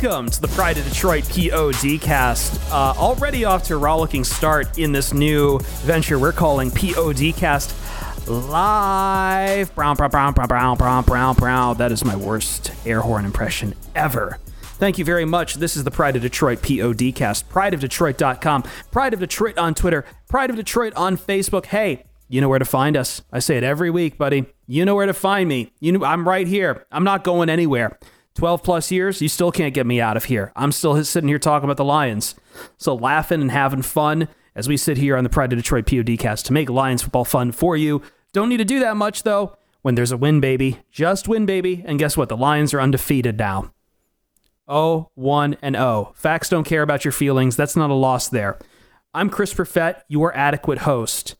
Welcome to the Pride of Detroit POD cast. Uh, already off to a rollicking start in this new venture we're calling POD cast live. Brown, brown, brown, brown, brown, brown, brown, brown. That is my worst air horn impression ever. Thank you very much. This is the Pride of Detroit POD cast. Prideofdetroit.com. Pride of Detroit on Twitter. Pride of Detroit on Facebook. Hey, you know where to find us. I say it every week, buddy. You know where to find me. You know I'm right here. I'm not going anywhere. 12 plus years, you still can't get me out of here. I'm still sitting here talking about the Lions. So laughing and having fun as we sit here on the Pride of Detroit PODcast to make Lions football fun for you. Don't need to do that much though. When there's a win, baby, just win, baby. And guess what? The Lions are undefeated now. Oh, 1 and 0. Facts don't care about your feelings. That's not a loss there. I'm Chris Perfett, your adequate host.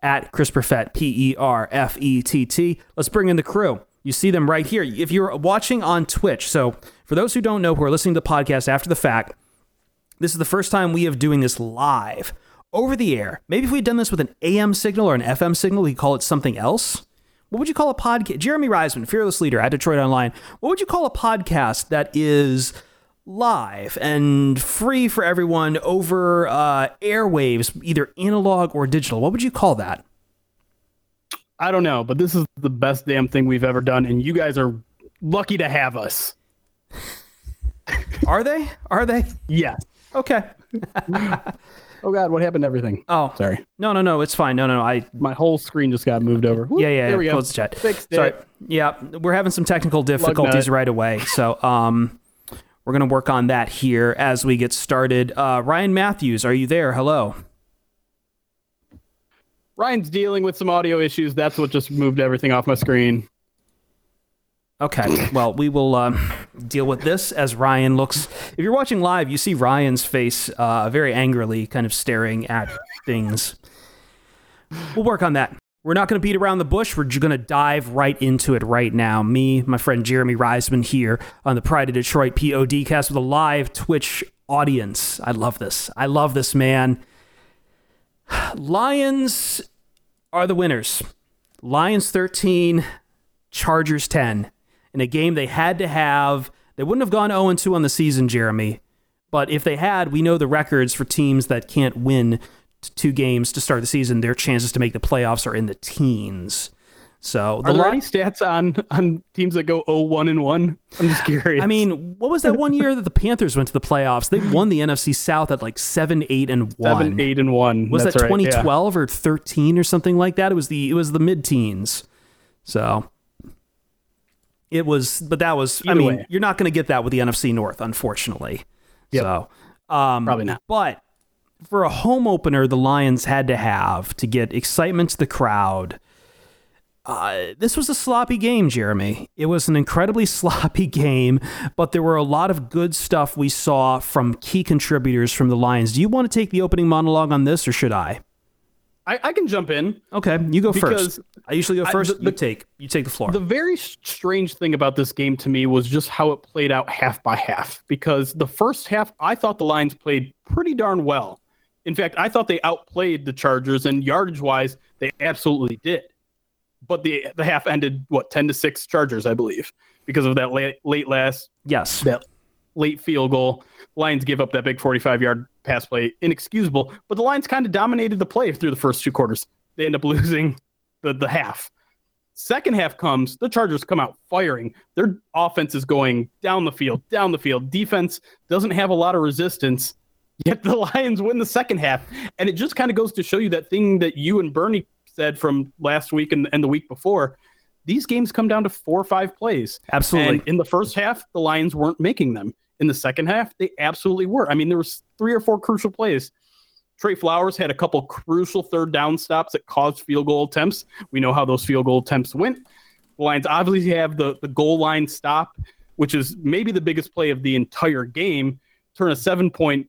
At Chris Perfett, P E R F E T T. Let's bring in the crew. You see them right here. If you're watching on Twitch, so for those who don't know who are listening to the podcast after the fact, this is the first time we have doing this live over the air. Maybe if we had done this with an AM signal or an FM signal, we'd call it something else. What would you call a podcast? Jeremy Reisman, fearless leader at Detroit Online. What would you call a podcast that is live and free for everyone over uh, airwaves, either analog or digital? What would you call that? I don't know, but this is the best damn thing we've ever done, and you guys are lucky to have us. Are they? Are they? Yes. Okay. oh God, what happened to everything? Oh, sorry. No, no, no. It's fine. No, no, no. I my whole screen just got moved over. Whoop, yeah, yeah. There we go. Close chat. Fixed sorry. It. Yeah, we're having some technical difficulties right away, so um, we're gonna work on that here as we get started. Uh, Ryan Matthews, are you there? Hello. Ryan's dealing with some audio issues. That's what just moved everything off my screen. Okay. Well, we will uh, deal with this as Ryan looks. If you're watching live, you see Ryan's face uh, very angrily, kind of staring at things. We'll work on that. We're not going to beat around the bush. We're going to dive right into it right now. Me, my friend Jeremy Reisman here on the Pride of Detroit POD cast with a live Twitch audience. I love this. I love this, man. Lions are the winners. Lions 13, Chargers 10. In a game they had to have, they wouldn't have gone 0 2 on the season, Jeremy. But if they had, we know the records for teams that can't win two games to start the season, their chances to make the playoffs are in the teens. So the are there any stats on on teams that go 0-1 and 1? I'm just curious. I mean, what was that one year that the Panthers went to the playoffs? They won the NFC South at like 7 8 and 1. 7 8 and 1. Was That's that 2012 right, yeah. or 13 or something like that? It was the it was the mid-teens. So it was but that was Either I mean, way. you're not going to get that with the NFC North unfortunately. Yep. So um, probably not. But for a home opener the Lions had to have to get excitement to the crowd uh, this was a sloppy game, Jeremy. It was an incredibly sloppy game, but there were a lot of good stuff we saw from key contributors from the Lions. Do you want to take the opening monologue on this, or should I? I, I can jump in. Okay, you go first. I usually go first. I, the, you take you take the floor. The very strange thing about this game to me was just how it played out half by half. Because the first half, I thought the Lions played pretty darn well. In fact, I thought they outplayed the Chargers, and yardage wise, they absolutely did but the the half ended what ten to six Chargers, I believe, because of that late late last yes that late field goal. Lions give up that big forty five yard pass play, inexcusable. But the Lions kind of dominated the play through the first two quarters. They end up losing the the half. Second half comes, the Chargers come out firing. Their offense is going down the field, down the field. Defense doesn't have a lot of resistance. Yet the Lions win the second half. And it just kind of goes to show you that thing that you and Bernie said from last week and, and the week before. These games come down to four or five plays. Absolutely. And in the first half, the Lions weren't making them. In the second half, they absolutely were. I mean, there was three or four crucial plays. Trey Flowers had a couple crucial third down stops that caused field goal attempts. We know how those field goal attempts went. The Lions obviously have the, the goal line stop, which is maybe the biggest play of the entire game. Turn a seven point,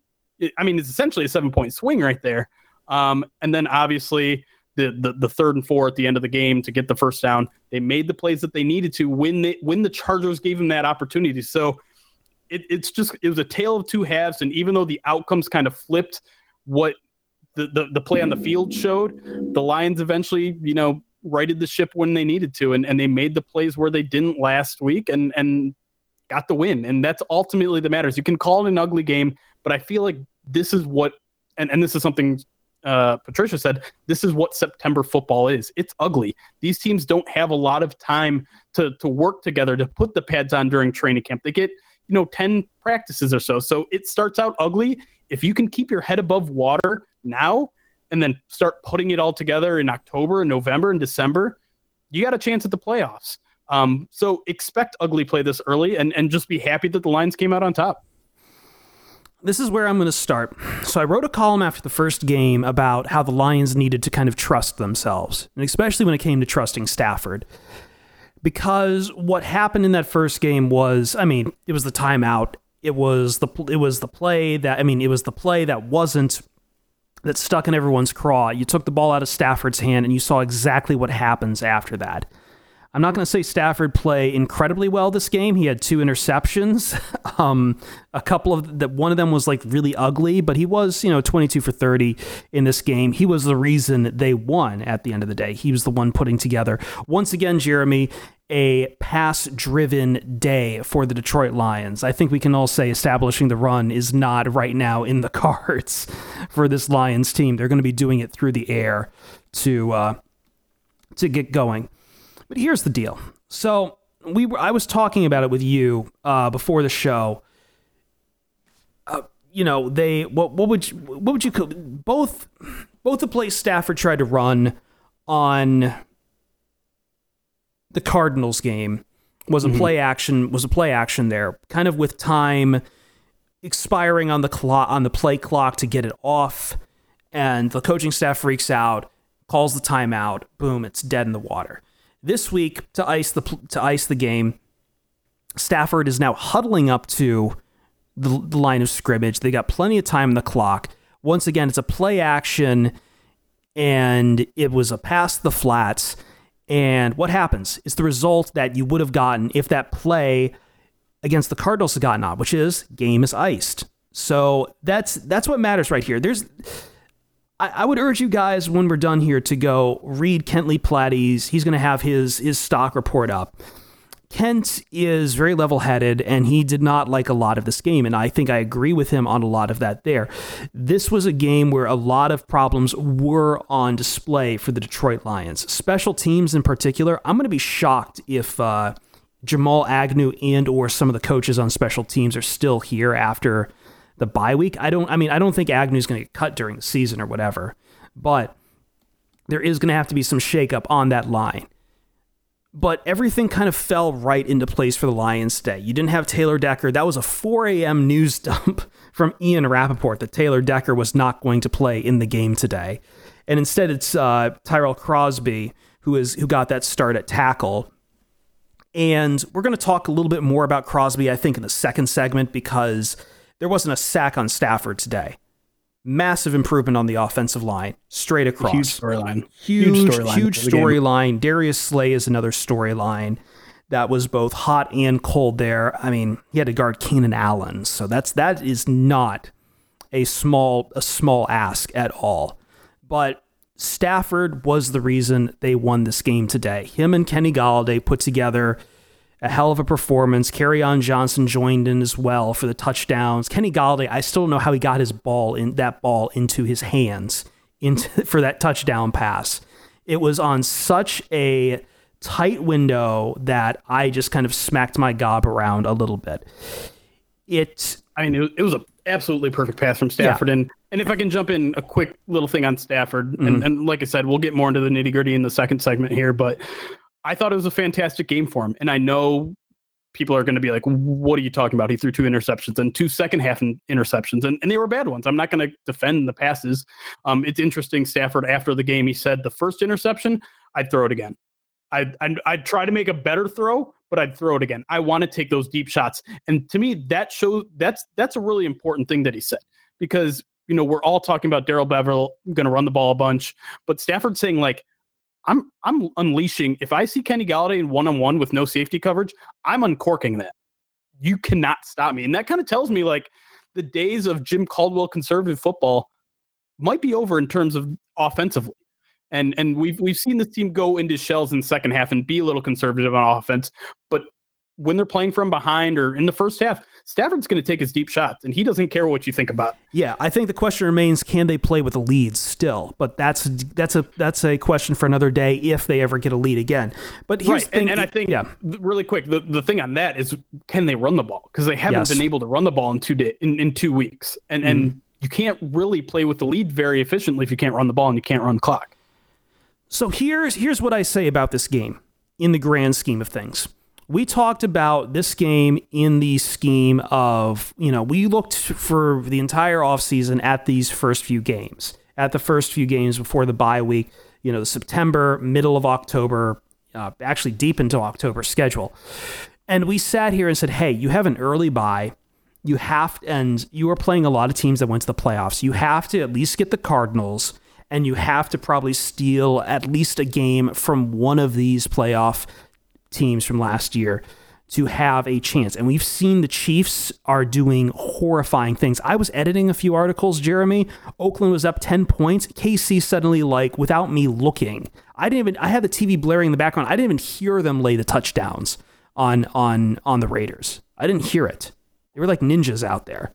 I mean, it's essentially a seven point swing right there. Um, and then obviously the, the the third and four at the end of the game to get the first down. They made the plays that they needed to when they when the Chargers gave them that opportunity. So it, it's just it was a tale of two halves. And even though the outcomes kind of flipped what the, the, the play on the field showed, the Lions eventually, you know, righted the ship when they needed to, and, and they made the plays where they didn't last week and and got the win. And that's ultimately the matters. You can call it an ugly game, but I feel like this is what and, and this is something uh, Patricia said, this is what September football is. It's ugly. These teams don't have a lot of time to to work together to put the pads on during training camp. They get you know 10 practices or so. So it starts out ugly. If you can keep your head above water now and then start putting it all together in October and November and December, you got a chance at the playoffs. Um, so expect ugly play this early and, and just be happy that the Lions came out on top. This is where I'm going to start. So I wrote a column after the first game about how the Lions needed to kind of trust themselves, and especially when it came to trusting Stafford because what happened in that first game was, I mean, it was the timeout. It was the it was the play that I mean, it was the play that wasn't that stuck in everyone's craw. You took the ball out of Stafford's hand and you saw exactly what happens after that. I'm not going to say Stafford play incredibly well this game. He had two interceptions. um, a couple of that, one of them was like really ugly, but he was, you know, 22 for 30 in this game. He was the reason they won at the end of the day. He was the one putting together, once again, Jeremy, a pass driven day for the Detroit Lions. I think we can all say establishing the run is not right now in the cards for this Lions team. They're going to be doing it through the air to, uh, to get going. But here's the deal. So we were, I was talking about it with you uh, before the show. Uh, you know, they what what would you, what would you both both the plays Stafford tried to run on the Cardinals game was a mm-hmm. play action was a play action there, kind of with time expiring on the clock on the play clock to get it off, and the coaching staff freaks out, calls the timeout, boom, it's dead in the water. This week to ice the to ice the game, Stafford is now huddling up to the, the line of scrimmage. They got plenty of time in the clock. Once again, it's a play action, and it was a pass the flats. And what happens is the result that you would have gotten if that play against the Cardinals had gotten on, which is game is iced. So that's that's what matters right here. There's I, I would urge you guys when we're done here to go read Kent Lee Platte's. He's going to have his his stock report up. Kent is very level headed and he did not like a lot of this game. And I think I agree with him on a lot of that there. This was a game where a lot of problems were on display for the Detroit Lions. Special teams in particular, I'm going to be shocked if uh, Jamal Agnew and or some of the coaches on special teams are still here after the bye week. I don't. I mean, I don't think Agnew's going to get cut during the season or whatever, but there is going to have to be some shakeup on that line. But everything kind of fell right into place for the Lions today. You didn't have Taylor Decker. That was a 4 a.m. news dump from Ian Rapoport that Taylor Decker was not going to play in the game today. And instead, it's uh, Tyrell Crosby who is who got that start at tackle. And we're going to talk a little bit more about Crosby, I think, in the second segment because there wasn't a sack on Stafford today. Massive improvement on the offensive line, straight across. Huge storyline. Huge storyline. Huge storyline. Darius Slay is another storyline that was both hot and cold there. I mean, he had to guard Keenan Allen, so that's that is not a small a small ask at all. But Stafford was the reason they won this game today. Him and Kenny Golladay put together a hell of a performance. Kerryon Johnson joined in as well for the touchdowns. Kenny Golladay, I still don't know how he got his ball in that ball into his hands into for that touchdown pass. It was on such a tight window that I just kind of smacked my gob around a little bit. It I mean, it, was a absolutely perfect pass from Stafford. Yeah. And and if I can jump in a quick little thing on Stafford, mm-hmm. and, and like I said, we'll get more into the nitty gritty in the second segment here, but I thought it was a fantastic game for him. And I know people are going to be like, what are you talking about? He threw two interceptions and two second half interceptions, and, and they were bad ones. I'm not going to defend the passes. Um, it's interesting. Stafford, after the game, he said the first interception, I'd throw it again. I'd, I'd, I'd try to make a better throw, but I'd throw it again. I want to take those deep shots. And to me, that shows that's that's a really important thing that he said because you know we're all talking about Darrell Bevell going to run the ball a bunch, but Stafford saying like I'm I'm unleashing. If I see Kenny Golladay in one on one with no safety coverage, I'm uncorking that. You cannot stop me, and that kind of tells me like the days of Jim Caldwell conservative football might be over in terms of offensively. And and we've we've seen this team go into shells in second half and be a little conservative on offense, but when they're playing from behind or in the first half, Stafford's going to take his deep shots, and he doesn't care what you think about. Yeah, I think the question remains: Can they play with the lead still? But that's that's a that's a question for another day if they ever get a lead again. But here's right. and, and, I think yeah. really quick, the, the thing on that is can they run the ball because they haven't yes. been able to run the ball in two day in, in two weeks, and mm. and you can't really play with the lead very efficiently if you can't run the ball and you can't run the clock. So here's here's what I say about this game in the grand scheme of things we talked about this game in the scheme of, you know, we looked for the entire offseason at these first few games, at the first few games before the bye week, you know, the September, middle of October, uh, actually deep into October schedule. And we sat here and said, hey, you have an early bye. You have, and you are playing a lot of teams that went to the playoffs. You have to at least get the Cardinals, and you have to probably steal at least a game from one of these playoff teams from last year to have a chance. And we've seen the Chiefs are doing horrifying things. I was editing a few articles, Jeremy. Oakland was up 10 points. KC suddenly, like, without me looking, I didn't even, I had the TV blaring in the background. I didn't even hear them lay the touchdowns on, on, on the Raiders. I didn't hear it. They were like ninjas out there.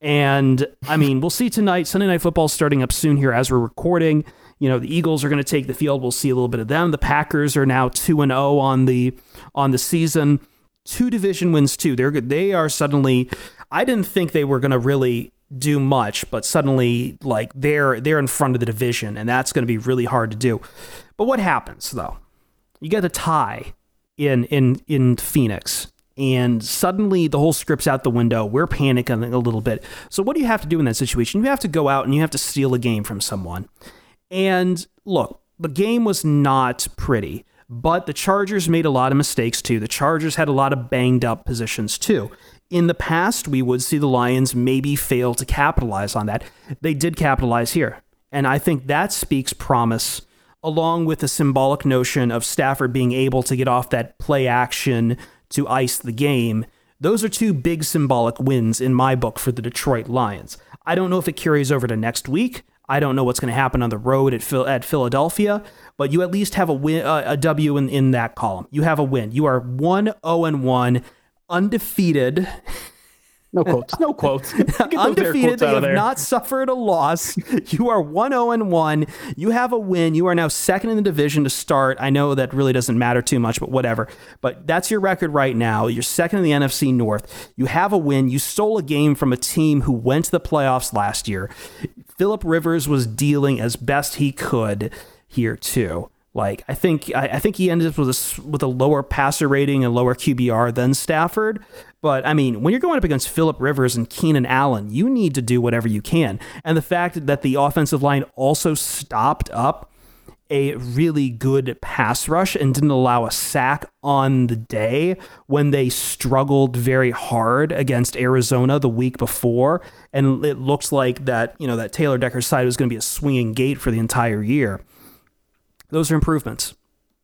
And I mean, we'll see tonight. Sunday Night Football starting up soon here as we're recording. You know, the Eagles are going to take the field. We'll see a little bit of them. The Packers are now 2 and 0 on the on the season. Two division wins too. They're. They are suddenly I didn't think they were going to really do much, but suddenly like they're they're in front of the division and that's going to be really hard to do. But what happens though? You get a tie in in in Phoenix and suddenly the whole script's out the window. We're panicking a little bit. So what do you have to do in that situation? You have to go out and you have to steal a game from someone. And look, the game was not pretty, but the Chargers made a lot of mistakes too. The Chargers had a lot of banged up positions too. In the past, we would see the Lions maybe fail to capitalize on that. They did capitalize here. And I think that speaks promise, along with the symbolic notion of Stafford being able to get off that play action to ice the game. Those are two big symbolic wins in my book for the Detroit Lions. I don't know if it carries over to next week. I don't know what's going to happen on the road at Phil, at Philadelphia, but you at least have a win, uh, a W in, in that column. You have a win. You are 1 0 and 1, undefeated. No quotes. No quotes. Undefeated. They have not suffered a loss. You are 1 0 and 1. You have a win. You are now second in the division to start. I know that really doesn't matter too much, but whatever. But that's your record right now. You're second in the NFC North. You have a win. You stole a game from a team who went to the playoffs last year. Philip Rivers was dealing as best he could here, too. Like I think I, I, think he ended up with a with a lower passer rating and lower QBR than Stafford. But I mean, when you're going up against Philip Rivers and Keenan Allen, you need to do whatever you can. And the fact that the offensive line also stopped up a really good pass rush and didn't allow a sack on the day when they struggled very hard against Arizona the week before and it looks like that you know that Taylor Decker side was going to be a swinging gate for the entire year those are improvements.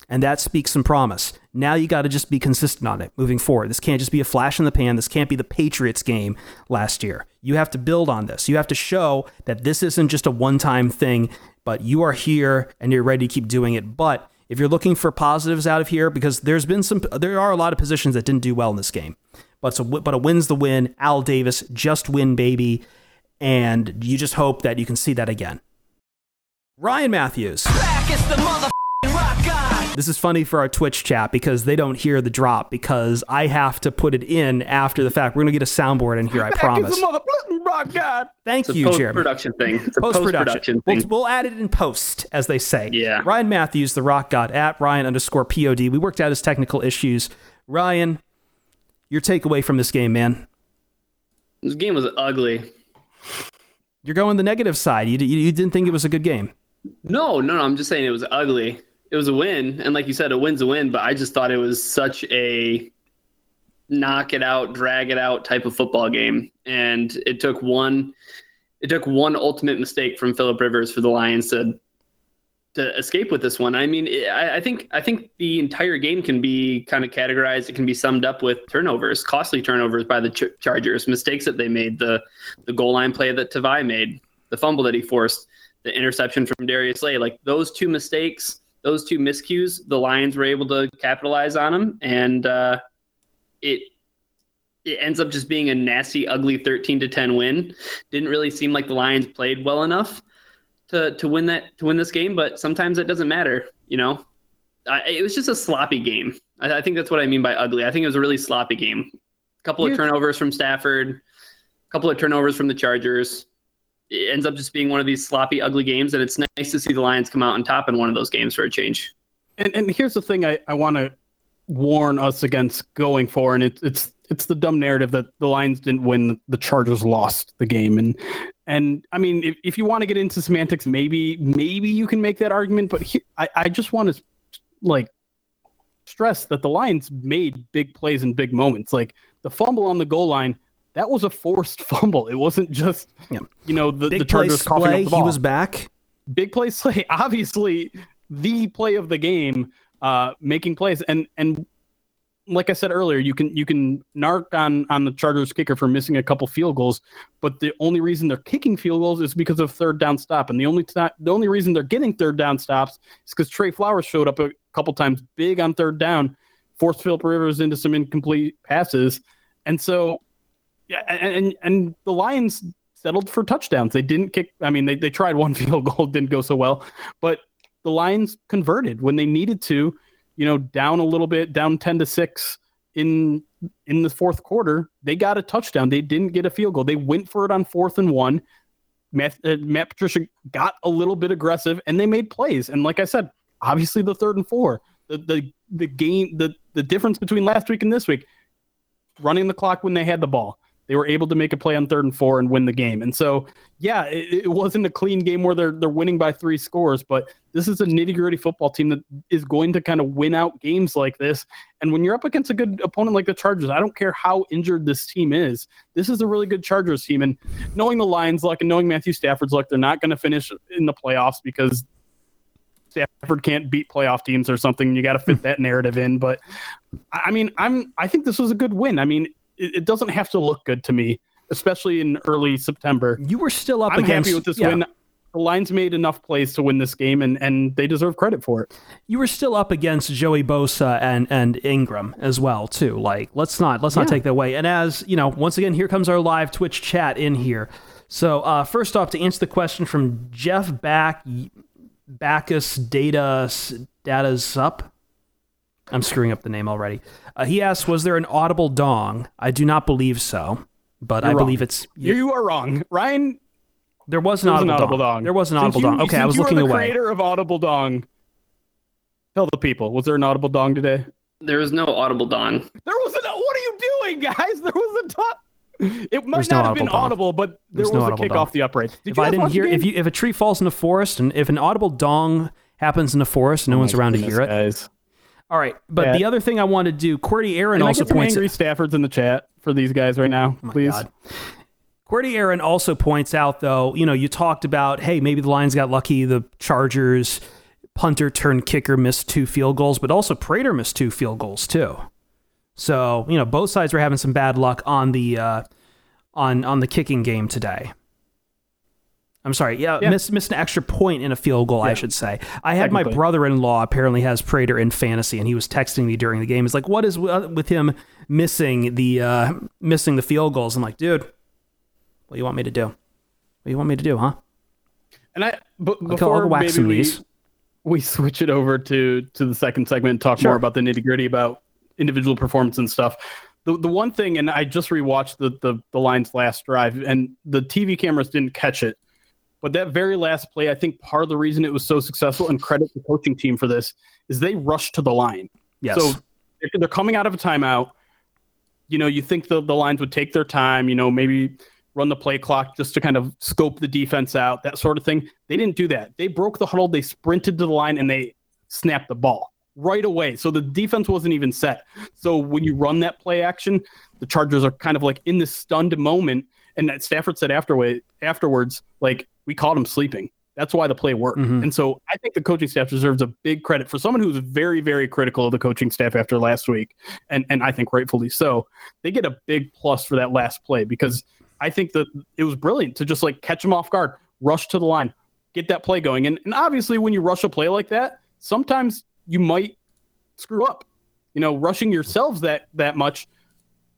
And that speaks some promise. Now you got to just be consistent on it moving forward. This can't just be a flash in the pan. This can't be the Patriots game last year. You have to build on this. You have to show that this isn't just a one time thing, but you are here and you're ready to keep doing it. But if you're looking for positives out of here, because there's been some, there are a lot of positions that didn't do well in this game. But, so, but a win's the win. Al Davis, just win, baby. And you just hope that you can see that again. Ryan Matthews. Back is the rock god. This is funny for our Twitch chat because they don't hear the drop because I have to put it in after the fact. We're gonna get a soundboard in here, I promise. rock god. Thank It's a you, post Jeremy. production thing. It's a Post post production. production We'll, thing. we'll add it in post, as they say. Yeah. Ryan Matthews, the rock god, at Ryan underscore pod. We worked out his technical issues. Ryan, your takeaway from this game, man. This game was ugly. You're going the negative side. You, you, you didn't think it was a good game. No, no, no. I'm just saying it was ugly. It was a win, and like you said, a win's a win. But I just thought it was such a knock it out, drag it out type of football game, and it took one. It took one ultimate mistake from Philip Rivers for the Lions to to escape with this one. I mean, I, I think I think the entire game can be kind of categorized. It can be summed up with turnovers, costly turnovers by the Ch- Chargers, mistakes that they made, the the goal line play that Tavai made, the fumble that he forced, the interception from Darius Slay. Like those two mistakes, those two miscues, the Lions were able to capitalize on them, and uh, it it ends up just being a nasty, ugly 13 to 10 win. Didn't really seem like the Lions played well enough to to win that to win this game, but sometimes it doesn't matter. You know, I, it was just a sloppy game. I, I think that's what I mean by ugly. I think it was a really sloppy game. A couple of Yeah. turnovers from Stafford, a couple of turnovers from the Chargers. It ends up just being one of these sloppy, ugly games, and it's nice to see the Lions come out on top in one of those games for a change. And and here's the thing I, I want to warn us against going for, and it's it's it's the dumb narrative that the Lions didn't win, the Chargers lost the game, and and I mean if, if you want to get into semantics, maybe maybe you can make that argument, but he, I I just want to like stress that the Lions made big plays in big moments, like the fumble on the goal line. That was a forced fumble. It wasn't just, Yeah. you know, the, Big the play Chargers coughing Slay, up the ball he was back. big play slay obviously the play of the game uh making plays and and like i said earlier you can you can narc on on the chargers kicker for missing a couple field goals but the only reason they're kicking field goals is because of third down stop and the only time the only reason they're getting third down stops is because trey flowers showed up a couple times big on third down forced philip rivers into some incomplete passes and so yeah and and, the lions settled for touchdowns. They didn't kick. I mean, they, they tried one field goal, didn't go so well, but the Lions converted when they needed to. You know, down a little bit, down ten to six in in the fourth quarter. They got a touchdown. They didn't get a field goal. They went for it on fourth and one. Matt, uh, Matt Patricia got a little bit aggressive, and they made plays. And like I said, obviously the third and four, the the the game, the the difference between last week and this week, running the clock when they had the ball. They were able to make a play on third and four and win the game. And so, yeah, it, it wasn't a clean game where they're they're winning by three scores, but this is a nitty gritty football team that is going to kind of win out games like this. And when you're up against a good opponent like the Chargers, I don't care how injured this team is. This is a really good Chargers team, and knowing the Lions' luck and knowing Matthew Stafford's luck, they're not going to finish in the playoffs because Stafford can't beat playoff teams or something. You got to fit that narrative in. But I mean, I'm I think this was a good win. I mean, it, it doesn't have to look good to me, especially in early September. You were still up I'm against. happy with this yeah. win. The Lions made enough plays to win this game, and, and they deserve credit for it. you were still up against Joey Bosa and and Ingram as well too. Like let's not let's not Yeah. take that away. And as you know, once again, here comes our live Twitch chat in here. So uh, first off, to answer the question from Jeff Back Bacchus Data Data's up. I'm screwing up the name already. Uh, he asks, "Was there an audible dong?" I do not believe so, but I You're wrong. believe it's You are wrong, Ryan. There there was an, was an audible, audible dong. dong. There was an Since audible you- dong. Okay, I since was you looking are the away. Creator of audible dong. Tell the people, was there an audible dong today? There was no audible dong. There was an. What are you doing, guys? There was a dong. It might There's no not have been audible dong. audible, but there There's was no a kick dong. off the upright. Did if you I didn't hear, if you if a tree falls in the forest and if an audible dong happens in the forest, and no Oh one's my around to hear it. Guys. All right, but Yeah. the other thing I want to do, QWERTY Aaron Can also points. angry Staffords in the chat for these guys right now, Oh please? God. QWERTY Aaron also points out, though, you know, you talked about, hey, maybe the Lions got lucky. The Chargers punter turned kicker missed two field goals, but also Prater missed two field goals too. So you know, both sides were having some bad luck on the uh, on on the kicking game today. I'm sorry, yeah, Yeah. Missed, missed an extra point in a field goal, I should say. I had my brother-in-law apparently has Prater in fantasy, and he was texting me during the game. He's like, "What is w- with him missing the uh, missing the field goals?" I'm like, "Dude, what do you want me to do? What do you want me to do, huh?" And I, but before whack maybe some we, we switch it over to to the second segment and talk Sure. more about the nitty gritty about individual performance and stuff. The the one thing, and I just rewatched the the the Lions' last drive, and the TV cameras didn't catch it. But that very last play, I think part of the reason it was so successful, and credit the coaching team for this, is they rushed to the line. Yes. So they're- they're coming out of a timeout. You know, you think the, the lines would take their time, you know, maybe run the play clock just to kind of scope the defense out, that sort of thing. They didn't do that. They broke the huddle, they sprinted to the line, and they snapped the ball right away. So the defense wasn't even set. So when you run that play action, the Chargers are kind of like in this stunned moment. And that Stafford said afterward, afterwards, like, we caught him sleeping. That's why the play worked. Mhm. And so I think the coaching staff deserves a big credit for someone who's very, very critical of the coaching staff after last week. And and I think rightfully so. They get a big plus for that last play because I think that it was brilliant to just like catch him off guard, rush to the line, get that play going. And and obviously when you rush a play like that, sometimes you might screw up. You know, rushing yourselves that that much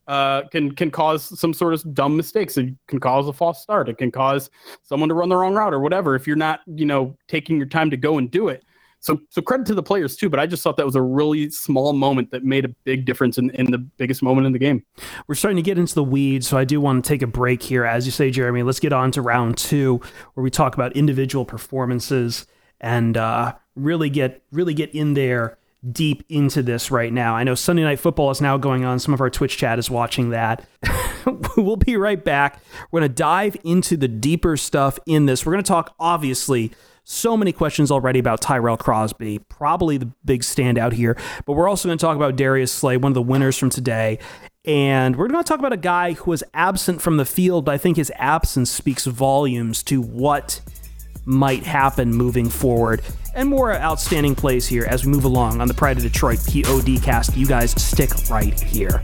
uh, can can cause some sort of dumb mistakes. It can cause a false start. It can cause someone to run the wrong route or whatever. If you're not, you know, taking your time to go and do it. So so credit to the players too. But I just thought that was a really small moment that made a big difference in, in the biggest moment in the game. We're starting to get into the weeds, so I do want to take a break here. As you say, Jeremy, let's get on to round two, where we talk about individual performances and uh, really get really get in there deep into this right now. I know Sunday Night Football is now going on. Some of our Twitch chat is watching that. we'll be right back. We're going to dive into the deeper stuff in this. We're going to talk, obviously, so many questions already about Tyrell Crosby, probably the big standout here. But we're also going to talk about Darius Slay, one of the winners from today. And we're going to talk about a guy who was absent from the field, but I think his absence speaks volumes to what might happen moving forward. And more outstanding plays here as we move along on the Pride of Detroit POD cast. You guys stick right here.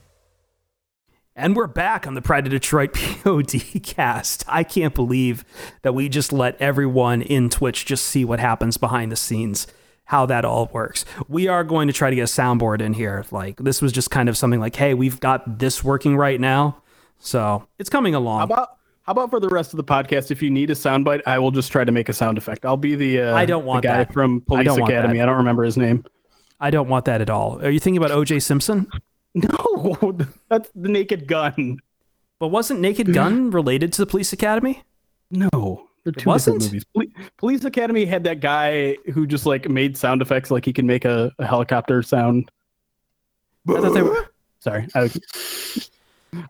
And we're back on the Pride of Detroit POD cast. I can't believe that we just let everyone in Twitch just see what happens behind the scenes, how that all works. We are going to try to get a soundboard in here. Like, this was just kind of something like, hey, we've got this working right now. So it's coming along. How about how about for the rest of the podcast? If you need a soundbite, I will just try to make a sound effect. I'll be the uh, I don't the want guy that. from I Police want Academy. I don't remember his name. I don't want that at all. Are you thinking about OJ Simpson? No, that's the Naked Gun. But wasn't Naked Gun related to the Police Academy? No, they're two wasn't? different movies. Police Academy had that guy who just like made sound effects, like he can make a, a helicopter sound. I thought they were. Sorry, I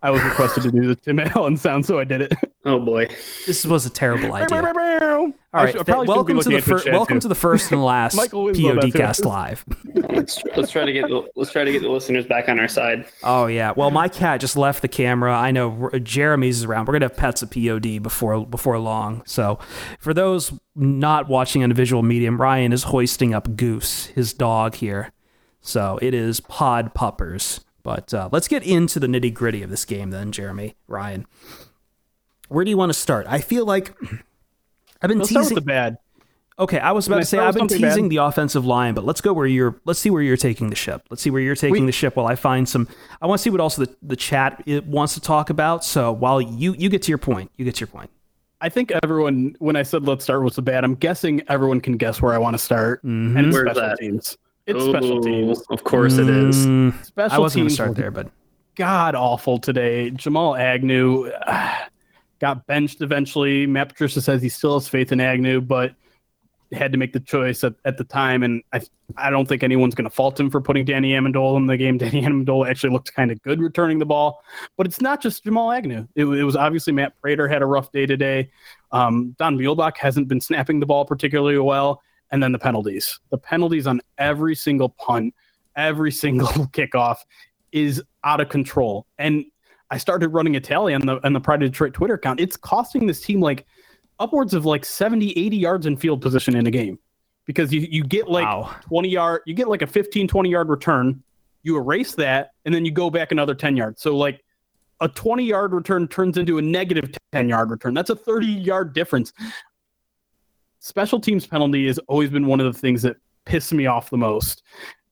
I was requested to do the Tim Allen sound, so I did it. Oh boy. This was a terrible idea. All All right, th- welcome to the fir- welcome to the first and last Michael PODcast live. Let's, let's try to get the, let's try to get the listeners back on our side. Oh yeah. Well, my cat just left the camera. I know R- Jeremy's is around. We're gonna have pets of POD before before long. So, for those not watching on a visual medium, Ryan is hoisting up Goose, his dog here. So it is Pod Puppers. But uh, let's get into the nitty gritty of this game, then, Jeremy, Ryan. Where do you want to start? I feel like I've been Let's start with teasing. the bad. Okay, I was about Can to say I've been teasing bad? the offensive line, but let's go where you're. Let's see where you're taking the ship. Let's see where you're taking We- the ship while I find some. I want to see what also the, the chat wants to talk about. So while you you get to your point, you get to your point. I think everyone, when I said let's start with the bad, I'm guessing everyone can guess where I want to start. Mhm. And it's Where's special that? teams. It's special teams. Of course it is. Mm, Special I wasn't going teams to start there, but god awful today. Jamal Agnew uh, got benched eventually. Matt Patricia says he still has faith in Agnew, but had to make the choice at, at the time. And I I don't think anyone's going to fault him for putting Danny Amendola in the game. Danny Amendola actually looked kind of good returning the ball, but it's not just Jamal Agnew. It, it was obviously Matt Prater had a rough day today. Um, Don Muhlbach hasn't been snapping the ball particularly well. And then the penalties. The penalties on every single punt, every single kickoff is out of control. And I started running a tally on the on the Pride of Detroit Twitter account. It's costing this team like upwards of like 70, 80 yards in field position in a game. Because you, you get like Wow. 20 yard, you get like a 15, 20 yard return, you erase that, and then you go back another 10 yards. So like a 20 yard return turns into a negative 10 yard return. That's a 30 yard difference. Special teams penalty has always been one of the things that piss me off the most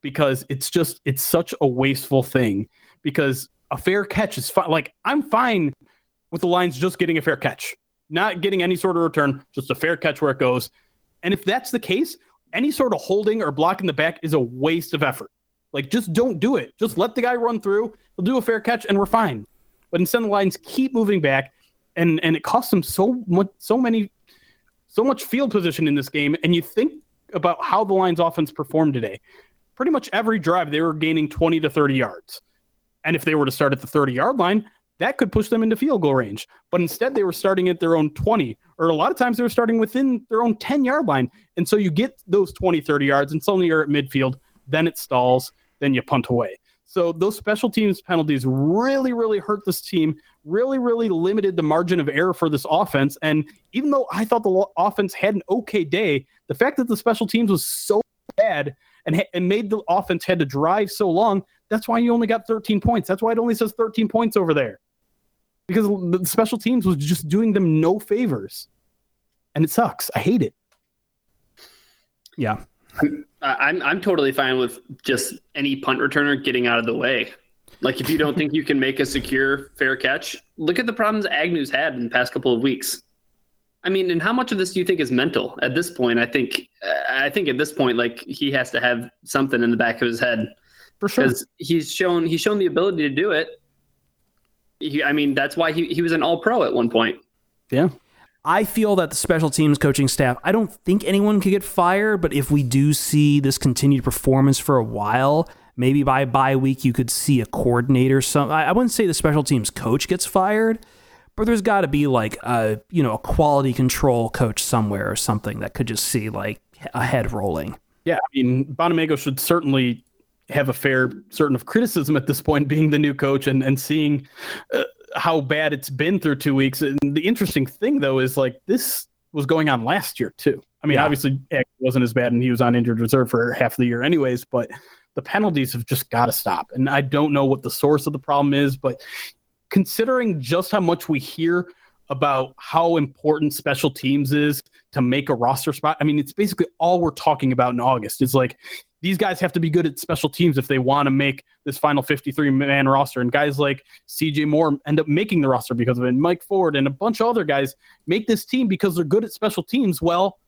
because it's just it's such a wasteful thing because a fair catch is fine like i'm fine with the lions just getting a fair catch not getting any sort of return just a fair catch where it goes. And if that's the case any sort of holding or blocking the back is a waste of effort. Like just don't do it. Just let the guy run through. He'll do a fair catch and we're fine. But instead the lions keep moving back and and it costs them so much so many so much field position in this game and you think about how the lions offense performed today pretty much every drive they were gaining 20 to 30 yards. And if they were to start at the 30 yard line, that could push them into field goal range. But instead, they were starting at their own 20, or a lot of times they were starting within their own 10 yard line. And so you get those 20, 30 yards, and suddenly you're at midfield, then it stalls, then you punt away. So those special teams penalties really, really hurt this team, really, really limited the margin of error for this offense. And even though I thought the offense had an okay day, the fact that the special teams was so bad and, and made the offense had to drive so long, that's why you only got 13 points. That's why it only says 13 points over there. Because the special teams was just doing them no favors. And it sucks. I hate it. yeah, I- I'm I'm totally fine with just any punt returner getting out of the way. Like if you don't think you can make a secure fair catch, look at the problems Agnew's had in the past couple of weeks. I mean, and how much of this do you think is mental? At this point, I think I think at this point, like he has to have something in the back of his head For sure. because he's shown he's shown the ability to do it. He, I mean, that's why he, he was an All Pro at one point. Yeah. I feel that the special teams coaching staff, I don't think anyone could get fired, but if we do see this continued performance for a while, maybe by bye week you could see a coordinator. Some I wouldn't say the special teams coach gets fired, but there's got to be like a you know a quality control coach somewhere or something that could just see like a head rolling. Yeah, I mean, Bonamego should certainly have a fair certain of criticism at this point, being the new coach and and seeing uh, how bad it's been through two weeks. And the interesting thing, though, is like this was going on last year too. I mean, Yeah. obviously it wasn't as bad, and he was on injured reserve for half the year, anyways. But the penalties have just got to stop. And I don't know what the source of the problem is, but considering just how much we hear about how important special teams is to make a roster spot. I mean, it's basically all we're talking about in August. It's like these guys have to be good at special teams if they want to make this final 53 man roster. And guys like CJ Moore end up making the roster because of it. And Mike Ford and a bunch of other guys make this team because they're good at special teams. Well,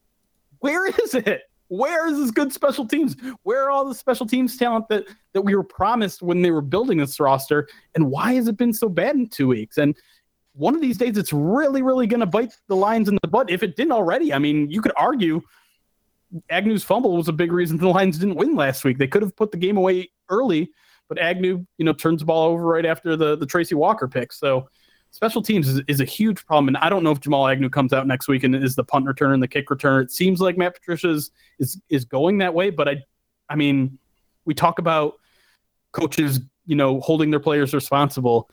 where is it? Where is this good special teams? Where are all the special teams talent that that we were promised when they were building this roster? And why has it been so bad in two weeks? And one of these days, it's really, really going to bite the Lions in the butt. If it didn't already, I mean, you could argue Agnew's fumble was a big reason the Lions didn't win last week. They could have put the game away early, but Agnew, you know, turns the ball over right after the the Tracy Walker pick. So special teams is, is a huge problem. And I don't know if Jamal Agnew comes out next week and is the punt returner and the kick returner. It seems like Matt Patricia is is, is going that way, but I I mean, we talk about coaches, you know, holding their players responsible.